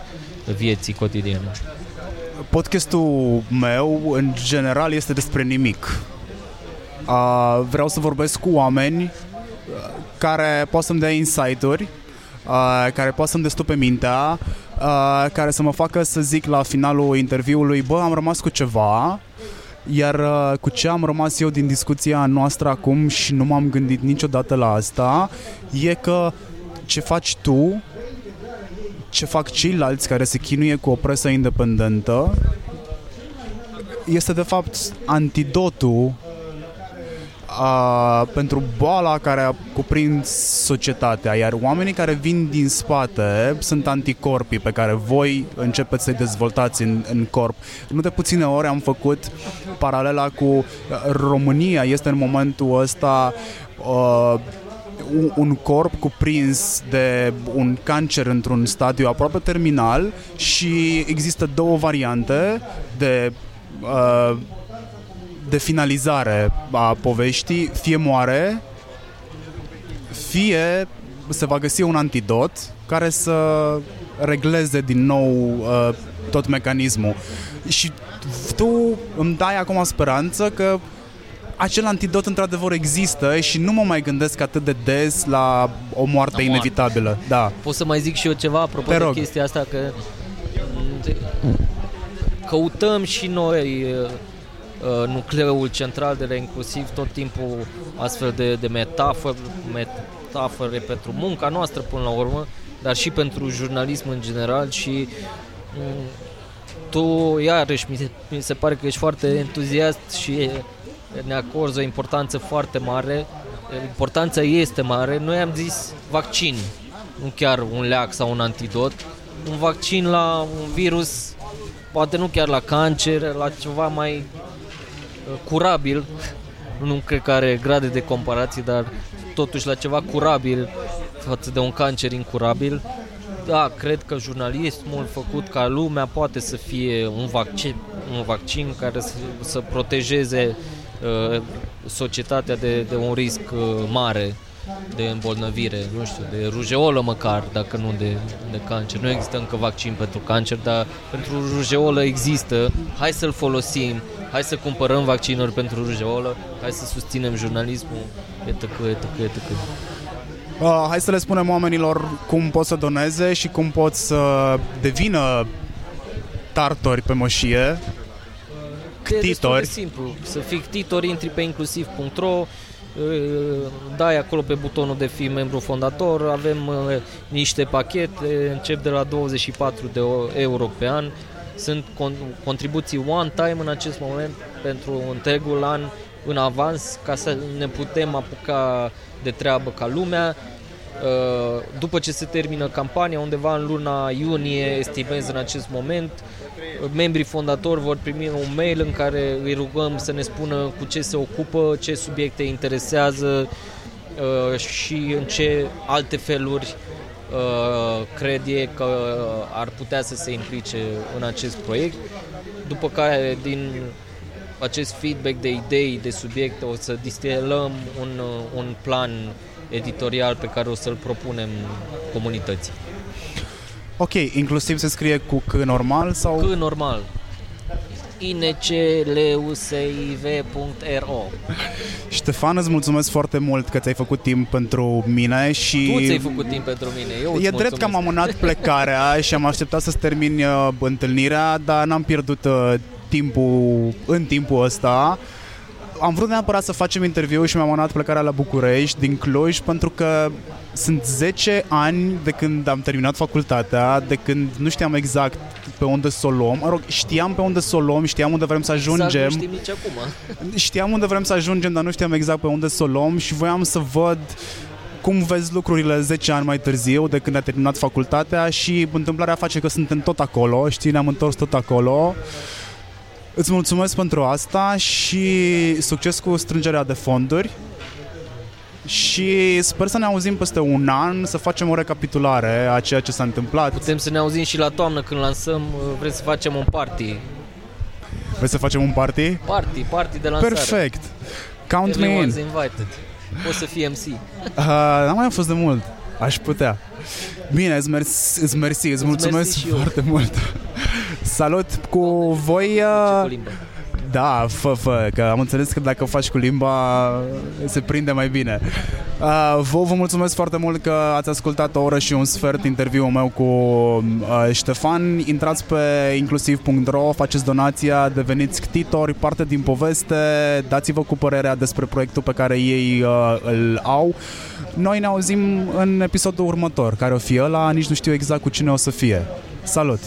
vieții cotidiene. Podcastul meu, în general, este despre nimic. Uh, vreau să vorbesc cu oameni uh, care pot să-mi dea insight-uri, uh, care pot să-mi destupe mintea, uh, care să mă facă să zic la finalul interviului, bă, am rămas cu ceva, iar uh, cu ce am rămas eu din discuția noastră acum și nu m-am gândit niciodată la asta, e că ce faci tu, ce fac ceilalți care se chinuie cu o presă independentă, este de fapt antidotul uh, pentru boala care a cuprins societatea, iar oamenii care vin din spate sunt anticorpii pe care voi începeți să-i dezvoltați în, în corp. Nu de puține ori am făcut paralela cu România, este în momentul ăsta uh, un corp cuprins de un cancer într-un stadiu aproape terminal și există două variante de uh, de finalizare a poveștii, fie moare, fie se va găsi un antidot care să regleze din nou uh, tot mecanismul. Și tu îmi dai acum speranță că acel antidot într-adevăr există și nu mă mai gândesc atât de des la o moarte la inevitabilă. Da. Pot să mai zic și eu ceva apropo Te de rog. chestia asta că căutăm și noi uh, Uh, nucleul central de la inclusiv tot timpul astfel de, de metaforă, metafore pentru munca noastră până la urmă, dar și pentru jurnalism în general și mm, tu, iarăși, mi se, mi se pare că ești foarte entuziast și ne acorzi o importanță foarte mare. Importanța este mare. Noi am zis vaccin, nu chiar un leac sau un antidot. Un vaccin la un virus, poate nu chiar la cancer, la ceva mai curabil, nu cred că are grade de comparație, dar totuși la ceva curabil față de un cancer incurabil. Da, cred că jurnalismul făcut ca lumea poate să fie un vaccin, un vaccin care să, să protejeze uh, societatea de, de un risc uh, mare de îmbolnăvire, nu știu, de rujeolă măcar, dacă nu de, de cancer. Nu există încă vaccin pentru cancer, dar pentru rujeolă există. Hai să-l folosim, hai să cumpărăm vaccinuri pentru rujeolă, hai să susținem jurnalismul, etc., etc., etc. Uh, hai să le spunem oamenilor cum pot să doneze și cum pot să devină tartori pe moșie. Ctitori. E simplu. Să fii ctitor, intri pe inclusiv.ro, dai acolo pe butonul de fi membru fondator, avem uh, niște pachete, încep de la 24 de euro pe an, sunt contribuții one time în acest moment pentru întregul an în avans ca să ne putem apuca de treabă ca lumea. Uh, după ce se termină campania, undeva în luna iunie, estimez în acest moment, membrii fondatori vor primi un mail în care îi rugăm să ne spună cu ce se ocupă, ce subiecte interesează uh, și în ce alte feluri uh, cred e că ar putea să se implice în acest proiect. După care din acest feedback de idei, de subiecte, o să distilăm un, un plan editorial pe care o să-l propunem comunității. Ok, inclusiv se scrie cu C normal sau? C normal. inclusiv.ro Ștefan, îți mulțumesc foarte mult că ți-ai făcut timp pentru mine și... Tu ți-ai făcut timp pentru mine, eu E drept că am amânat plecarea și am așteptat să-ți termin uh, întâlnirea, dar n-am pierdut uh, timpul în timpul ăsta am vrut neapărat să facem interviu și mi-am amânat plecarea la București din Cluj pentru că sunt 10 ani de când am terminat facultatea, de când nu știam exact pe unde să o luăm. Mă rog, știam pe unde să o luăm, știam unde vrem să ajungem. Exact, nu știm nici acum. Știam unde vrem să ajungem, dar nu știam exact pe unde să o luăm și voiam să văd cum vezi lucrurile 10 ani mai târziu de când ai terminat facultatea și întâmplarea face că suntem tot acolo, știi, ne-am întors tot acolo. Îți mulțumesc pentru asta și succes cu strângerea de fonduri și sper să ne auzim peste un an, să facem o recapitulare a ceea ce s-a întâmplat. Putem să ne auzim și la toamnă când lansăm, vrem să facem un party. Vrei să facem un party? Party, party de lansare. Perfect. Count me in. invited. Poți să fii MC. Uh, n-am mai fost de mult. Aș putea. Bine, îți mersi, îți, mersi, îți, îți mulțumesc mersi foarte mult. Salut cu voi. Uh... Cu limba. Da, fă, fă, că am înțeles că dacă o faci cu limba se prinde mai bine. Uh, vă, vă mulțumesc foarte mult că ați ascultat o oră și un sfert interviul meu cu uh, Ștefan. Intrați pe inclusiv.ro, faceți donația, deveniți ctitori, parte din poveste, dați-vă cu părerea despre proiectul pe care ei uh, îl au. Noi ne auzim în episodul următor, care o fie ăla, nici nu știu exact cu cine o să fie. Salut!